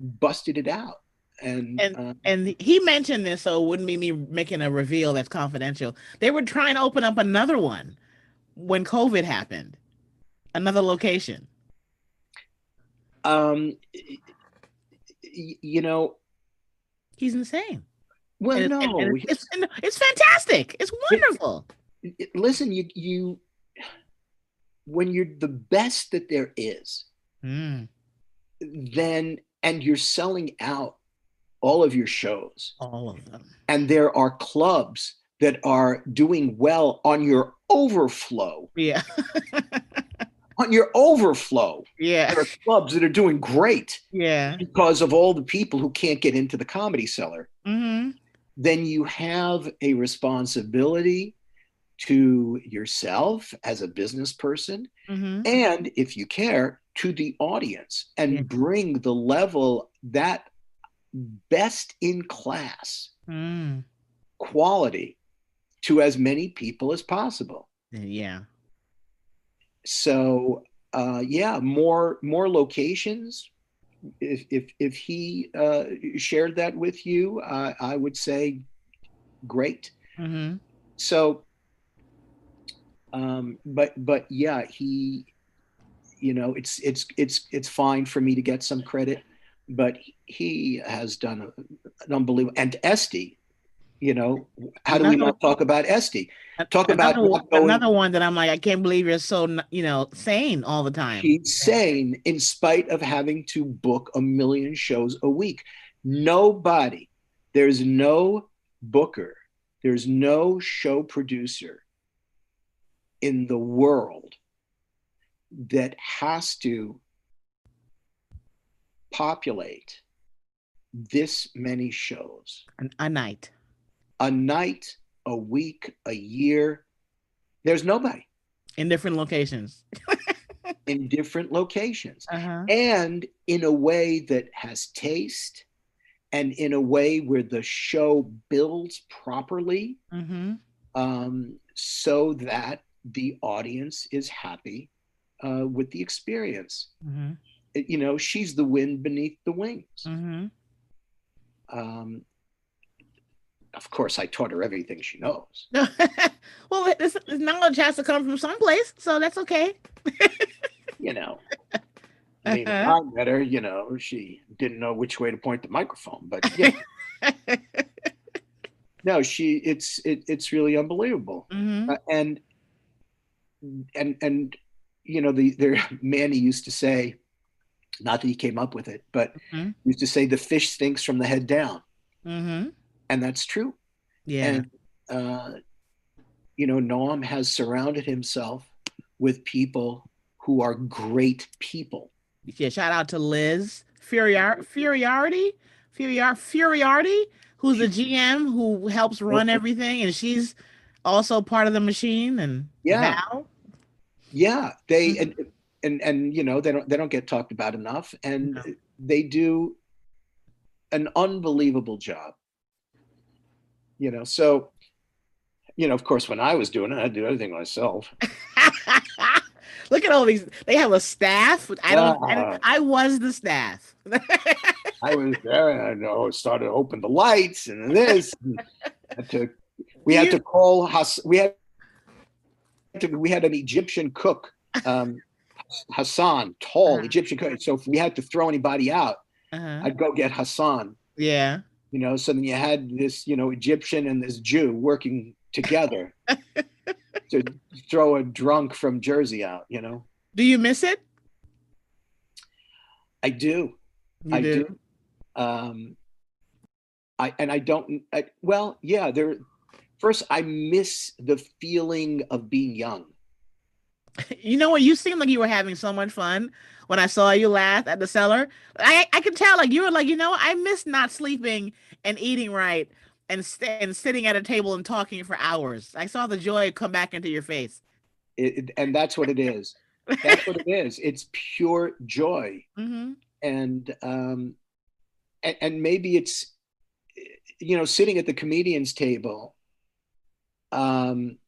busted it out. And, And- uh, and he mentioned this so it wouldn't be me making a reveal that's confidential they were trying to open up another one when covid happened another location um, you know, he's insane. Well, And- no, and- it's, and it's fantastic. It's wonderful. It- listen, you you when you're the best that there is, Mm, then and you're selling out all of your shows. All of them. And there are clubs that are doing well on your overflow. Yeah on your overflow. Yeah. There are clubs that are doing great yeah. because of all the people who can't get into the comedy cellar. Hmm then you have a responsibility to yourself as a business person hmm and if you care to the audience and Yeah. bring the level that best in class mm. quality to as many people as possible. Yeah so uh yeah more more locations. If if if he uh shared that with you uh, i would say great. Hmm so um but but yeah he you know it's it's it's it's fine for me to get some credit but he has done a, an unbelievable and Estee you know how do we not talk about Estee Talk about another, not going- another one that I'm like, I can't believe you're so you know sane all the time. He's sane in spite of having to book a million shows a week. Nobody, there's no booker, there's no show producer in the world that has to populate this many shows An- a night. A night, a week, a year. There's nobody in different locations. in different locations. Uh-huh. and in a way that has taste and in a way where the show builds properly Mm-hmm. um, so that the audience is happy uh, with the experience. Mm-hmm. It- you know, she's the wind beneath the wings. Mm-hmm. Um, of course, I taught her everything she knows. well, this, this knowledge has to come from someplace, so that's okay. You know, I mean, Uh-huh. I met her, you know, she didn't know which way to point the microphone, but yeah, no, she, it's, it, it's really unbelievable. hmm Uh, and and and you know the there Manny used to say, not that he came up with it, but Mhm. used to say the fish stinks from the head down, hmm and that's true. Yeah. And uh, you know, Noam has surrounded himself with people who are great people. yeah. Shout out to Liz Furiar Furiarity, Furiar Furiarity, who's the GM who helps run everything, and she's also part of the machine. And Yeah. Val? Yeah, they Mhm. and and and you know they don't they don't get talked about enough, and No. they do an unbelievable job. You know, so you know, of course, when I was doing it, I'd do everything myself. Look at all these. They have a staff. I don't. I, don't- I was the staff. I was there, and I know started to open the lights and this. and had to, we had to call Hass. We had to, we had an Egyptian cook, um, Hassan, tall Uh-huh. Egyptian cook. So if we had to throw anybody out, uh-huh. I'd go get Hassan. Yeah. You know so then you had this you know egyptian and this jew working together to throw a drunk from jersey out you know? Do you miss it? i do. You i do, um i and i don't I, well yeah there first i miss the feeling of being young You know what? You seemed like you were having so much fun when I saw you laugh at the cellar. I I could tell like you were like, you know, I miss not sleeping and eating right and st- and sitting at a table and talking for hours. I saw the joy come back into your face. it, it- and that's what it is that's what it is it's pure joy hmm and um and, and maybe it's you know sitting at the comedians table um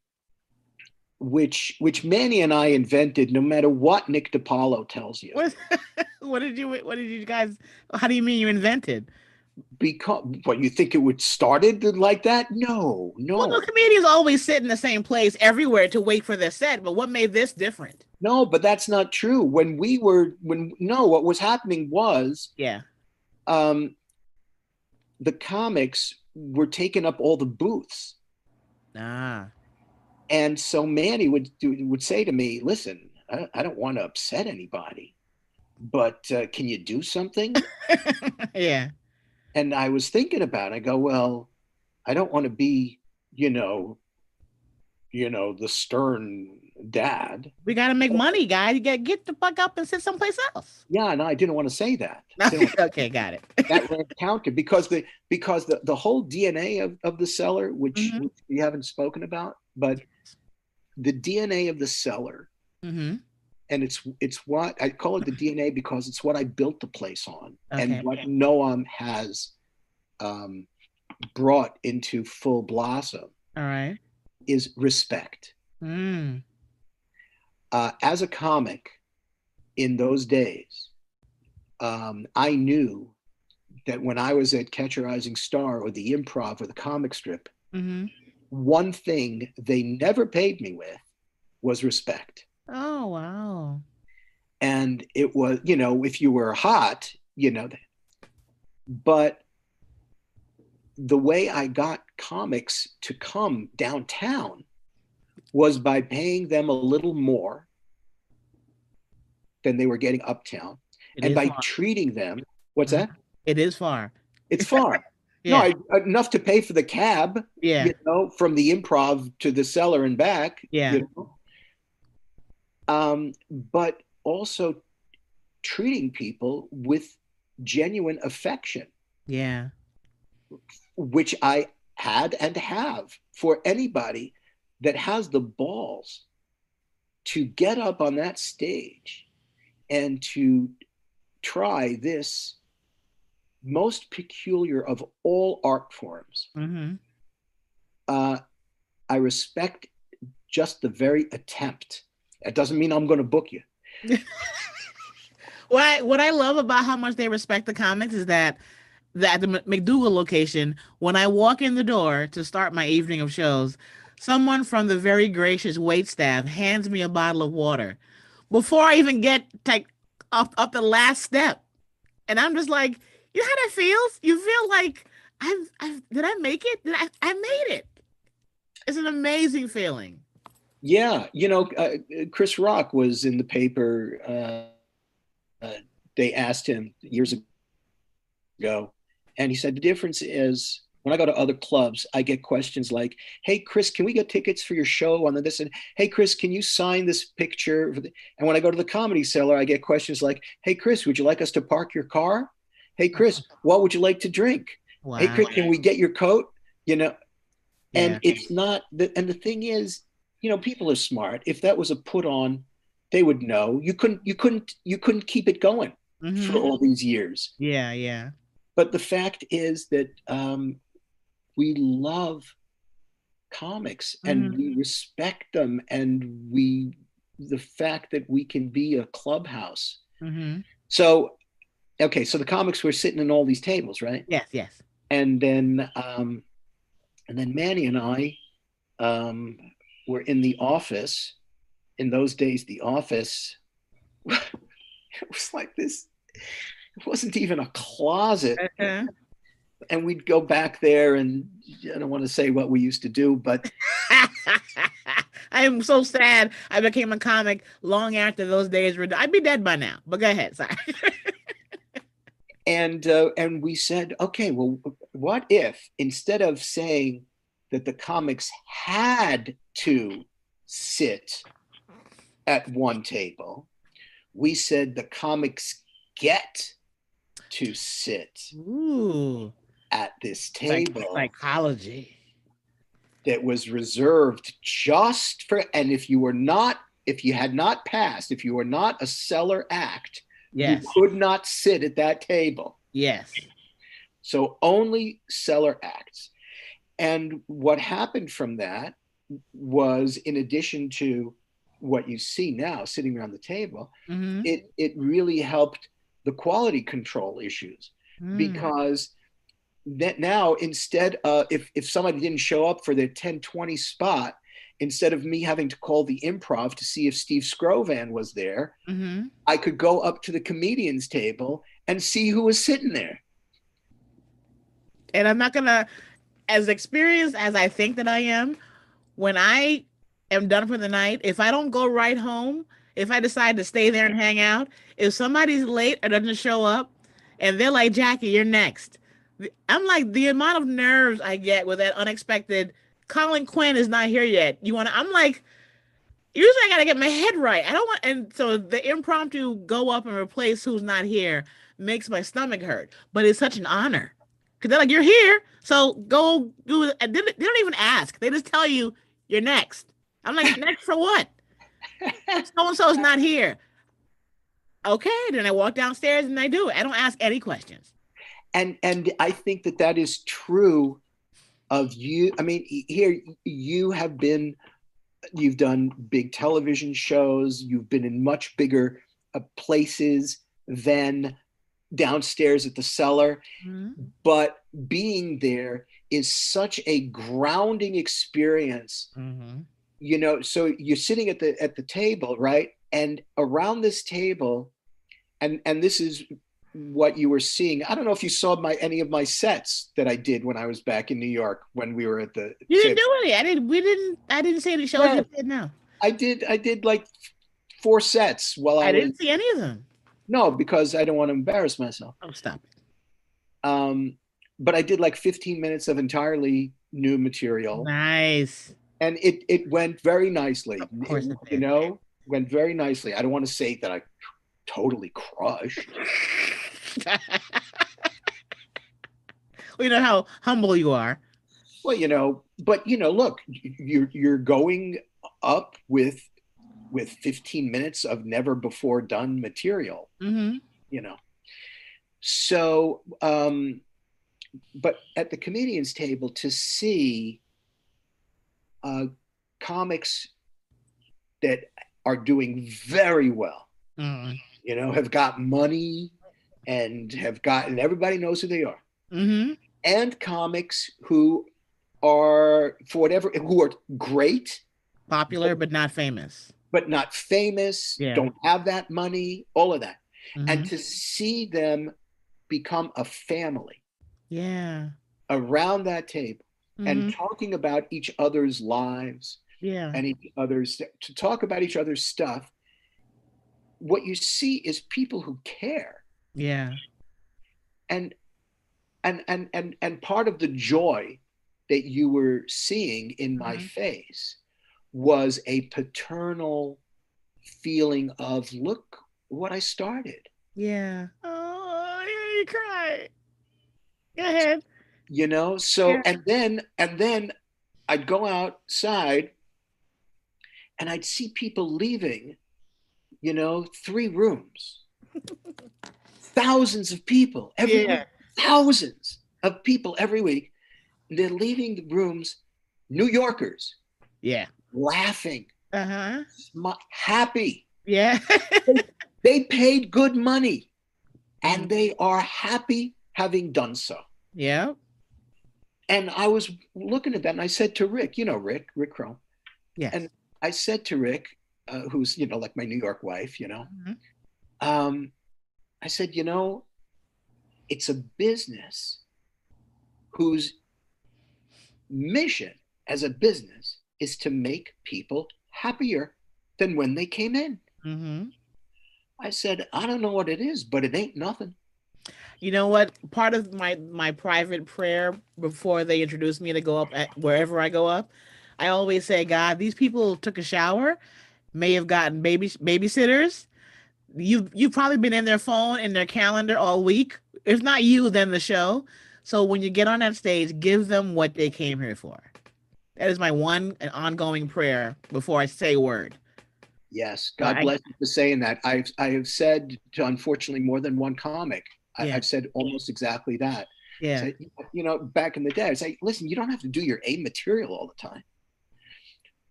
which which manny and i invented no matter what nick DiPaolo tells you What, what did you what did you guys how do you mean you invented? because what you think it would started like that no no Well, the comedians always sit in the same place everywhere to wait for their set, but what made this different? no but that's not true when we were when no what was happening was Yeah. um the comics were taking up all the booths Ah. And so Manny would do, would say to me, "Listen, I, I don't want to upset anybody, but uh, can you do something?" yeah. and I was thinking about. It. I go, "Well, I don't want to be, you know, you know, the stern dad." We gotta make money, guys. You gotta get the fuck up and sit someplace else. Yeah, no, I didn't want to say that. I didn't want okay, got it. that ran counter because the because the, the whole DNA of, of the cellar, which, Mhm. which we haven't spoken about, but the DNA of the cellar hmm and it's it's what I call it the DNA because it's what I built the place on, Okay. and what Noam has um, brought into full blossom All right. is respect. Mm. Uh, as a comic, in those days, um, I knew that when I was at Catch Rising Star or the Improv or the comic strip, hmm one thing they never paid me with was respect. Oh wow. and it was you know if you were hot you know but the way i got comics to come downtown was by paying them a little more than they were getting uptown It and by far. treating them what's Mhm. that It is far. it's far Yeah. no I, enough to pay for the cab yeah. you know from the improv to the cellar and back Yeah. you know? um but also treating people with genuine affection Yeah. which i had and have for anybody that has the balls to get up on that stage and to try this most peculiar of all art forms hmm uh, I respect just the very attempt. It doesn't mean I'm going to book you. What I, what I love about how much they respect the comics is that that the MacDougal location, when I walk in the door to start my evening of shows, someone from the very gracious wait staff hands me a bottle of water before I even get like up up the last step, and I'm just like, you know how that feels? You feel like I've, I've did I make it? Did I I made it? It's an amazing feeling. Yeah, you know, uh, Chris Rock was in the paper. Uh, uh, they asked him years ago, and he said the difference is when I go to other clubs, I get questions like, "Hey, Chris, can we get tickets for your show on the this?" And "Hey, Chris, can you sign this picture?" And when I go to the comedy cellar, I get questions like, "Hey, Chris, would you like us to park your car?" "Hey, Chris, what would you like to drink?" Wow. "Hey, Chris, can we get your coat?" You know, and Yeah. it's not the and the thing is, you know, people are smart. If that was a put on, they would know. You couldn't, you couldn't, you couldn't keep it going Mhm. for all these years. Yeah, yeah. But the fact is that um, we love comics and we respect them, and we the fact that we can be a clubhouse. hmm So, okay, so the comics were sitting in all these tables, right? Yes, yes. And then, um, and then Manny and I um, were in the office. In those days, the office it was like this. It wasn't even a closet. Uh-huh. and we'd go back there and I don't want to say what we used to do, but I am so sad. I became a comic long after those days were. I'd be dead by now. But go ahead. Sorry. and uh, and we said, okay, well, what if instead of saying that the comics had to sit at one table, we said the comics get to sit Ooh, at this psych- table psychology. that was reserved just for and if you were not if you had not passed if you were not a cellar act Yes, you could not sit at that table yes. so only cellar acts and what happened from that was in addition to what you see now sitting around the table Mhm. it it really helped the quality control issues Mm. because that now instead uh, if if somebody didn't show up for their 1020 spot instead of me having to call the improv to see if steve skrovan was there Mhm. i could go up to the comedians table and see who was sitting there and I'm not gonna, as experienced as I think that I am, when I am done for the night, if I don't go right home, if I decide to stay there and hang out, if somebody's late or doesn't show up, and they're like, Jackie, you're next. I'm like the amount of nerves I get with that unexpected. Colin Quinn is not here yet. You want to? I'm like, usually I gotta get my head right. I don't want, and so the impromptu go up and replace who's not here makes my stomach hurt. But it's such an honor because they're like, you're here, so go do it. And they don't they don't even ask. They just tell you you're next. I'm like, next for what? So and so's not here. Okay, then I walk downstairs and I do it. I don't ask any questions. and and i think that that is true of you i mean here you have been you've done big television shows. You've been in much bigger uh, places than downstairs at the cellar. But being there is such a grounding experience. Mm-hmm. you know so you're sitting at the at the table right? And around this table and and this is what you were seeing i don't know if you saw my any of my sets that i did when i was back in new york when we were at the You didn't do any. I didn't. We didn't. I didn't see any shows. You did now. i did i did like four sets while i, I didn't see any of them. no because i don't want to embarrass myself Oh, stop it. um but i did like 15 minutes of entirely new material Nice. and it it went very nicely Of course it you know went very nicely i don't want to say that i totally crushed we know how humble you are. Well, you know, but you know, look, you're you're going up with with 15 minutes of never before done material, Mm-hmm. you know. So, um, but at the comedians table to see uh, comics that are doing very well, Mm-hmm. you know, have got money and have gotten everybody knows who they are. Mm-hmm. and comics who are for whatever who are great Popular but not famous. but not famous Yeah. don't have that money all of that Mhm. and to see them become a family yeah. around that table and Mhm. talking about each other's lives yeah. and each other's to talk about each other's stuff what you see is people who care yeah. and and and and and part of the joy that you were seeing in my Mhm. face was a paternal feeling of look what I started. Yeah. Oh, yeah, you cry. Go ahead. You know, so Yeah. and then and then I'd go outside and I'd see people leaving, you know, three rooms. Thousands of people every Yeah. week, thousands of people every week. They're leaving the rooms, New Yorkers, Yeah. laughing, Uh huh. smi- happy. Yeah. They paid good money and they are happy having done so. yeah. And I was looking at that and I said to Rick, you know, Rick, Rick Crom, Yes. And- I said to Rick, uh, who's, you know, like my New York wife, you know, Mhm. um, I said, you know, it's a business whose mission as a business is to make people happier than when they came in. hmm I said, I don't know what it is, but it ain't nothing. You know what? Part of my my private prayer before they introduce me to go up at wherever I go up, I always say, God, these people took a shower, may have gotten baby babysitters. You you've probably been in their phone in their calendar all week. If not you, then the show. So when you get on that stage, give them what they came here for. That is my one and ongoing prayer before I say a word. Yes, God I- bless you for saying that. I've I have said to unfortunately more than one comic. I, Yeah. I've said almost exactly that. Yeah. Say, you know, back in the day, I say, listen, you don't have to do your A material all the time.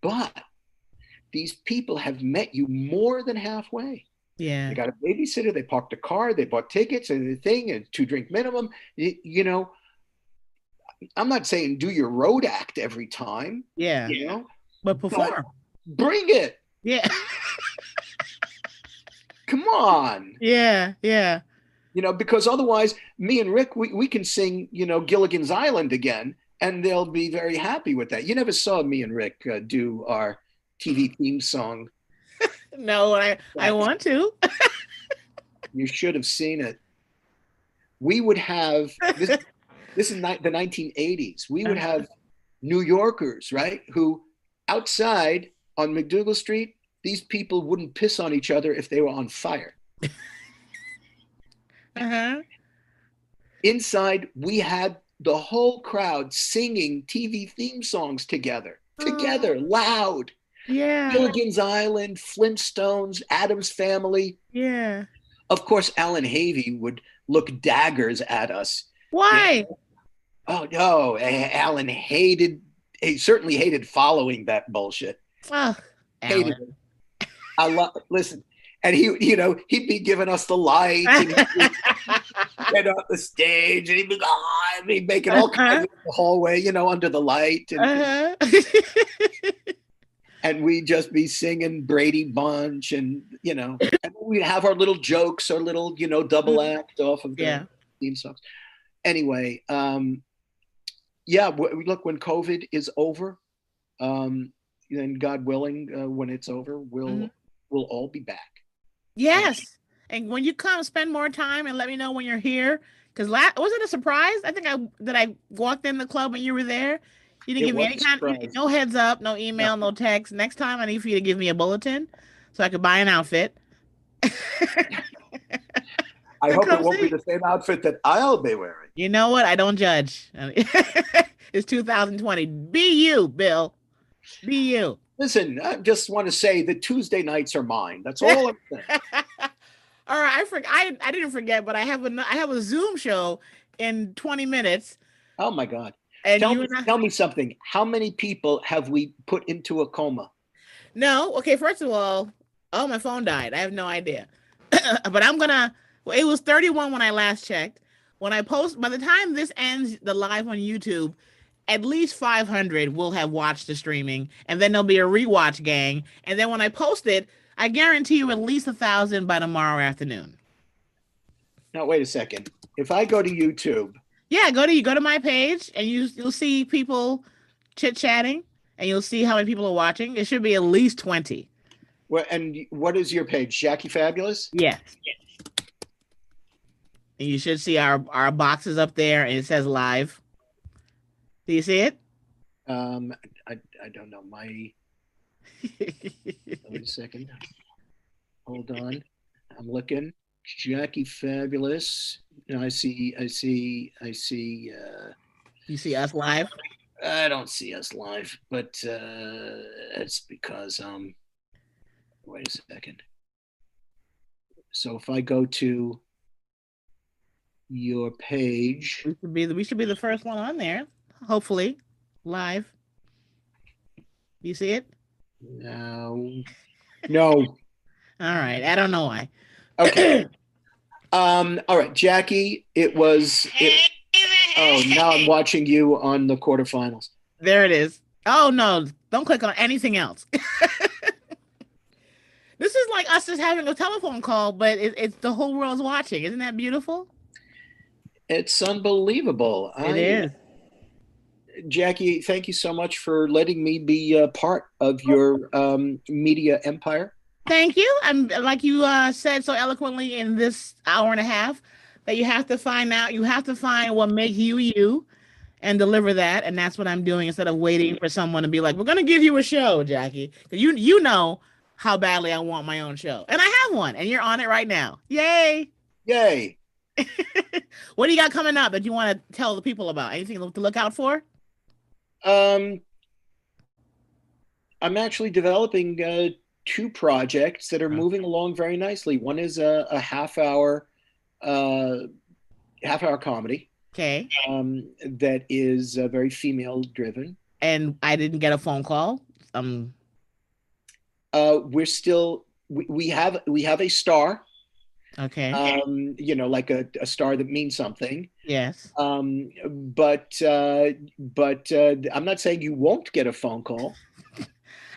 But these people have met you more than halfway. Yeah. They got a babysitter, they parked a car, they bought tickets and the thing, and two drink minimum. You, you know, I'm not saying do your road act every time, Yeah. you know, But perform. bring it. Yeah. Come on. yeah. Yeah. you know, because otherwise, me and Rick, we, we can sing, you know, Gilligan's Island again, and they'll be very happy with that. You never saw me and Rick uh, do our TV theme song. No, I I want to. You should have seen it. We would have this. this is ni- the 1980s. We would have New Yorkers, right, who outside on MacDougal Street, these people wouldn't piss on each other if they were on fire. Uh-huh. inside we had the whole crowd singing TV theme songs together, together, loud. Yeah. Gilligan's Island, Flintstones, Addams Family. Yeah. Of course, Alan Havey would look daggers at us. Why? Oh no, Alan hated. He certainly hated following that bullshit. Oh, Hated Alan. it. I love. Listen, and he, you know, he'd be giving us the lights. And he'd get the stage, and he'd be, oh, he'd be making all kinds of the hallway, you know, under the light, and, uh-huh. and we'd just be singing Brady Bunch, and you know, and we'd have our little jokes, our little, you know, double act off of the yeah. theme songs. Anyway, um, yeah, w- look, when COVID is over, um, then God willing, uh, when it's over, we'll Mhm. we'll all be back. Yes. And when you come, spend more time and let me know when you're here. Because la- was it a surprise? I think I that I walked in the club and you were there. You didn't It give me any kind, no heads up, no email, no text. Next time, I need for you to give me a bulletin so I could buy an outfit. I hope it won't be the same outfit that I'll be wearing. You know what? I don't judge. it's 2020. Be you, Bill. Be you. Listen, I just want to say that Tuesday nights are mine. That's all I'm saying. All right, I for, I I didn't forget, but I have a I have a Zoom show in 20 minutes, Oh my God. And Tell me, I. tell me something. How many people have we put into a coma? No, okay. First of all, oh, my phone died. I have no idea, but I'm gonna. Well, it was 31 when I last checked. When I post, by the time this ends, the live on YouTube, at least 500 will have watched the streaming, and then there'll be a rewatch gang. And then when I post it, I guarantee you at least a thousand by tomorrow afternoon. Now, wait a second. If I go to YouTube, Yeah, go to you go to my page, and you you'll see people chit chatting, and you'll see how many people are watching. It should be at least 20. wh- and what is your page? Jackie Fabulous? Yes. And you should see our our boxes up there, and it says live. Do you see it? Um, I, I don't know. My wait a second. Hold on. I'm looking. Jackie Fabulous. No, I see. I see. I see. Uh, you see us live? I don't see us live, but uh, it's because um. Wait a second. So if I go to your page, we should be the, we should be the first one on there. Hopefully, live. You see it? No. No. all right. I don't know why. Okay. um. All right, Jackie. It was. It, oh, now I'm watching you on the quarterfinals. There it is. Oh no! Don't click on anything else. this is like us just having a telephone call, but it, it's the whole world's watching. Isn't that beautiful? It's unbelievable. It I, is. Jackie, thank you so much for letting me be a part of your um, media empire. Thank you. And like you uh, said so eloquently in this hour and a half, that you have to find out, you have to find what makes you you and deliver that. And that's what I'm doing instead of waiting for someone to be like, we're going to give you a show, Jackie. You, you know how badly I want my own show. And I have one, and you're on it right now. Yay. Yay. what do you got coming up that you want to tell the people about? Anything to look out for? Um, I'm actually developing uh, two projects that are moving along very nicely. One is a, a half hour, uh, half hour comedy. Okay. Um, that is uh, very female driven. And I didn't get a phone call. Um. Uh, we're still we, we have we have a star Okay. Um, you know, like a, a star that means something. Yes. Um, but uh, but uh, I'm not saying you won't get a phone call.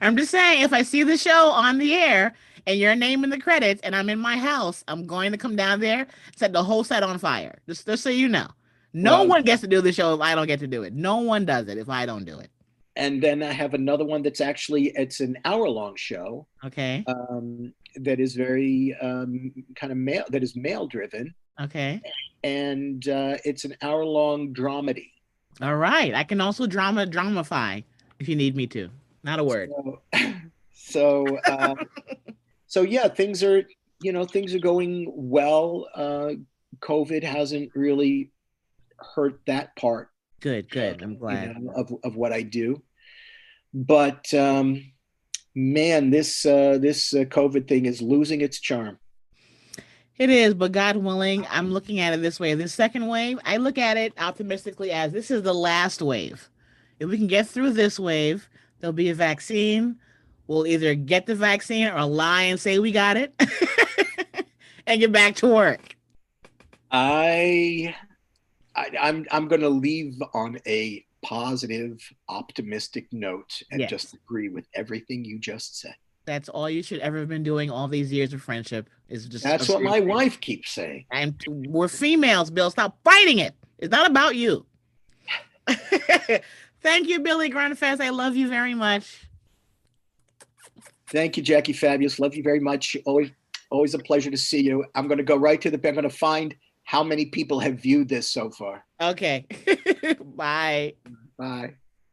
I'm just saying if I see the show on the air and your name in the credits and I'm in my house, I'm going to come down there, set the whole set on fire. Just, just so you know. No well, one gets to do the show if I don't get to do it. No one does it if I don't do it. And then I have another one that's actually it's an hour long show. Okay. Um, that is very um, kind of male that is male driven. Okay. And uh, it's an hour long dramedy. All right, I can also drama dramify if you need me to. Not a word. So, so, uh, so yeah, things are you know things are going well. Uh, COVID hasn't really hurt that part. Good, good. I'm glad you know, of of what I do, but um, man, this uh, this uh, COVID thing is losing its charm. It is, but God willing, I'm looking at it this way. This second wave, I look at it optimistically as this is the last wave. If we can get through this wave, there'll be a vaccine. We'll either get the vaccine or lie and say we got it and get back to work. I, I I'm I'm going to leave on a positive, optimistic note and yes. just agree with everything you just said. That's all you should ever have been doing all these years of friendship is just. That's what my wife keeps saying. And we're females, Bill. Stop fighting it. It's not about you. Thank you, Billy Grundfest. I love you very much. Thank you, Jackie Fabulous. Love you very much. Always, always a pleasure to see you. I'm going to go right to the. I'm going to find how many people have viewed this so far. Okay. Bye. Bye.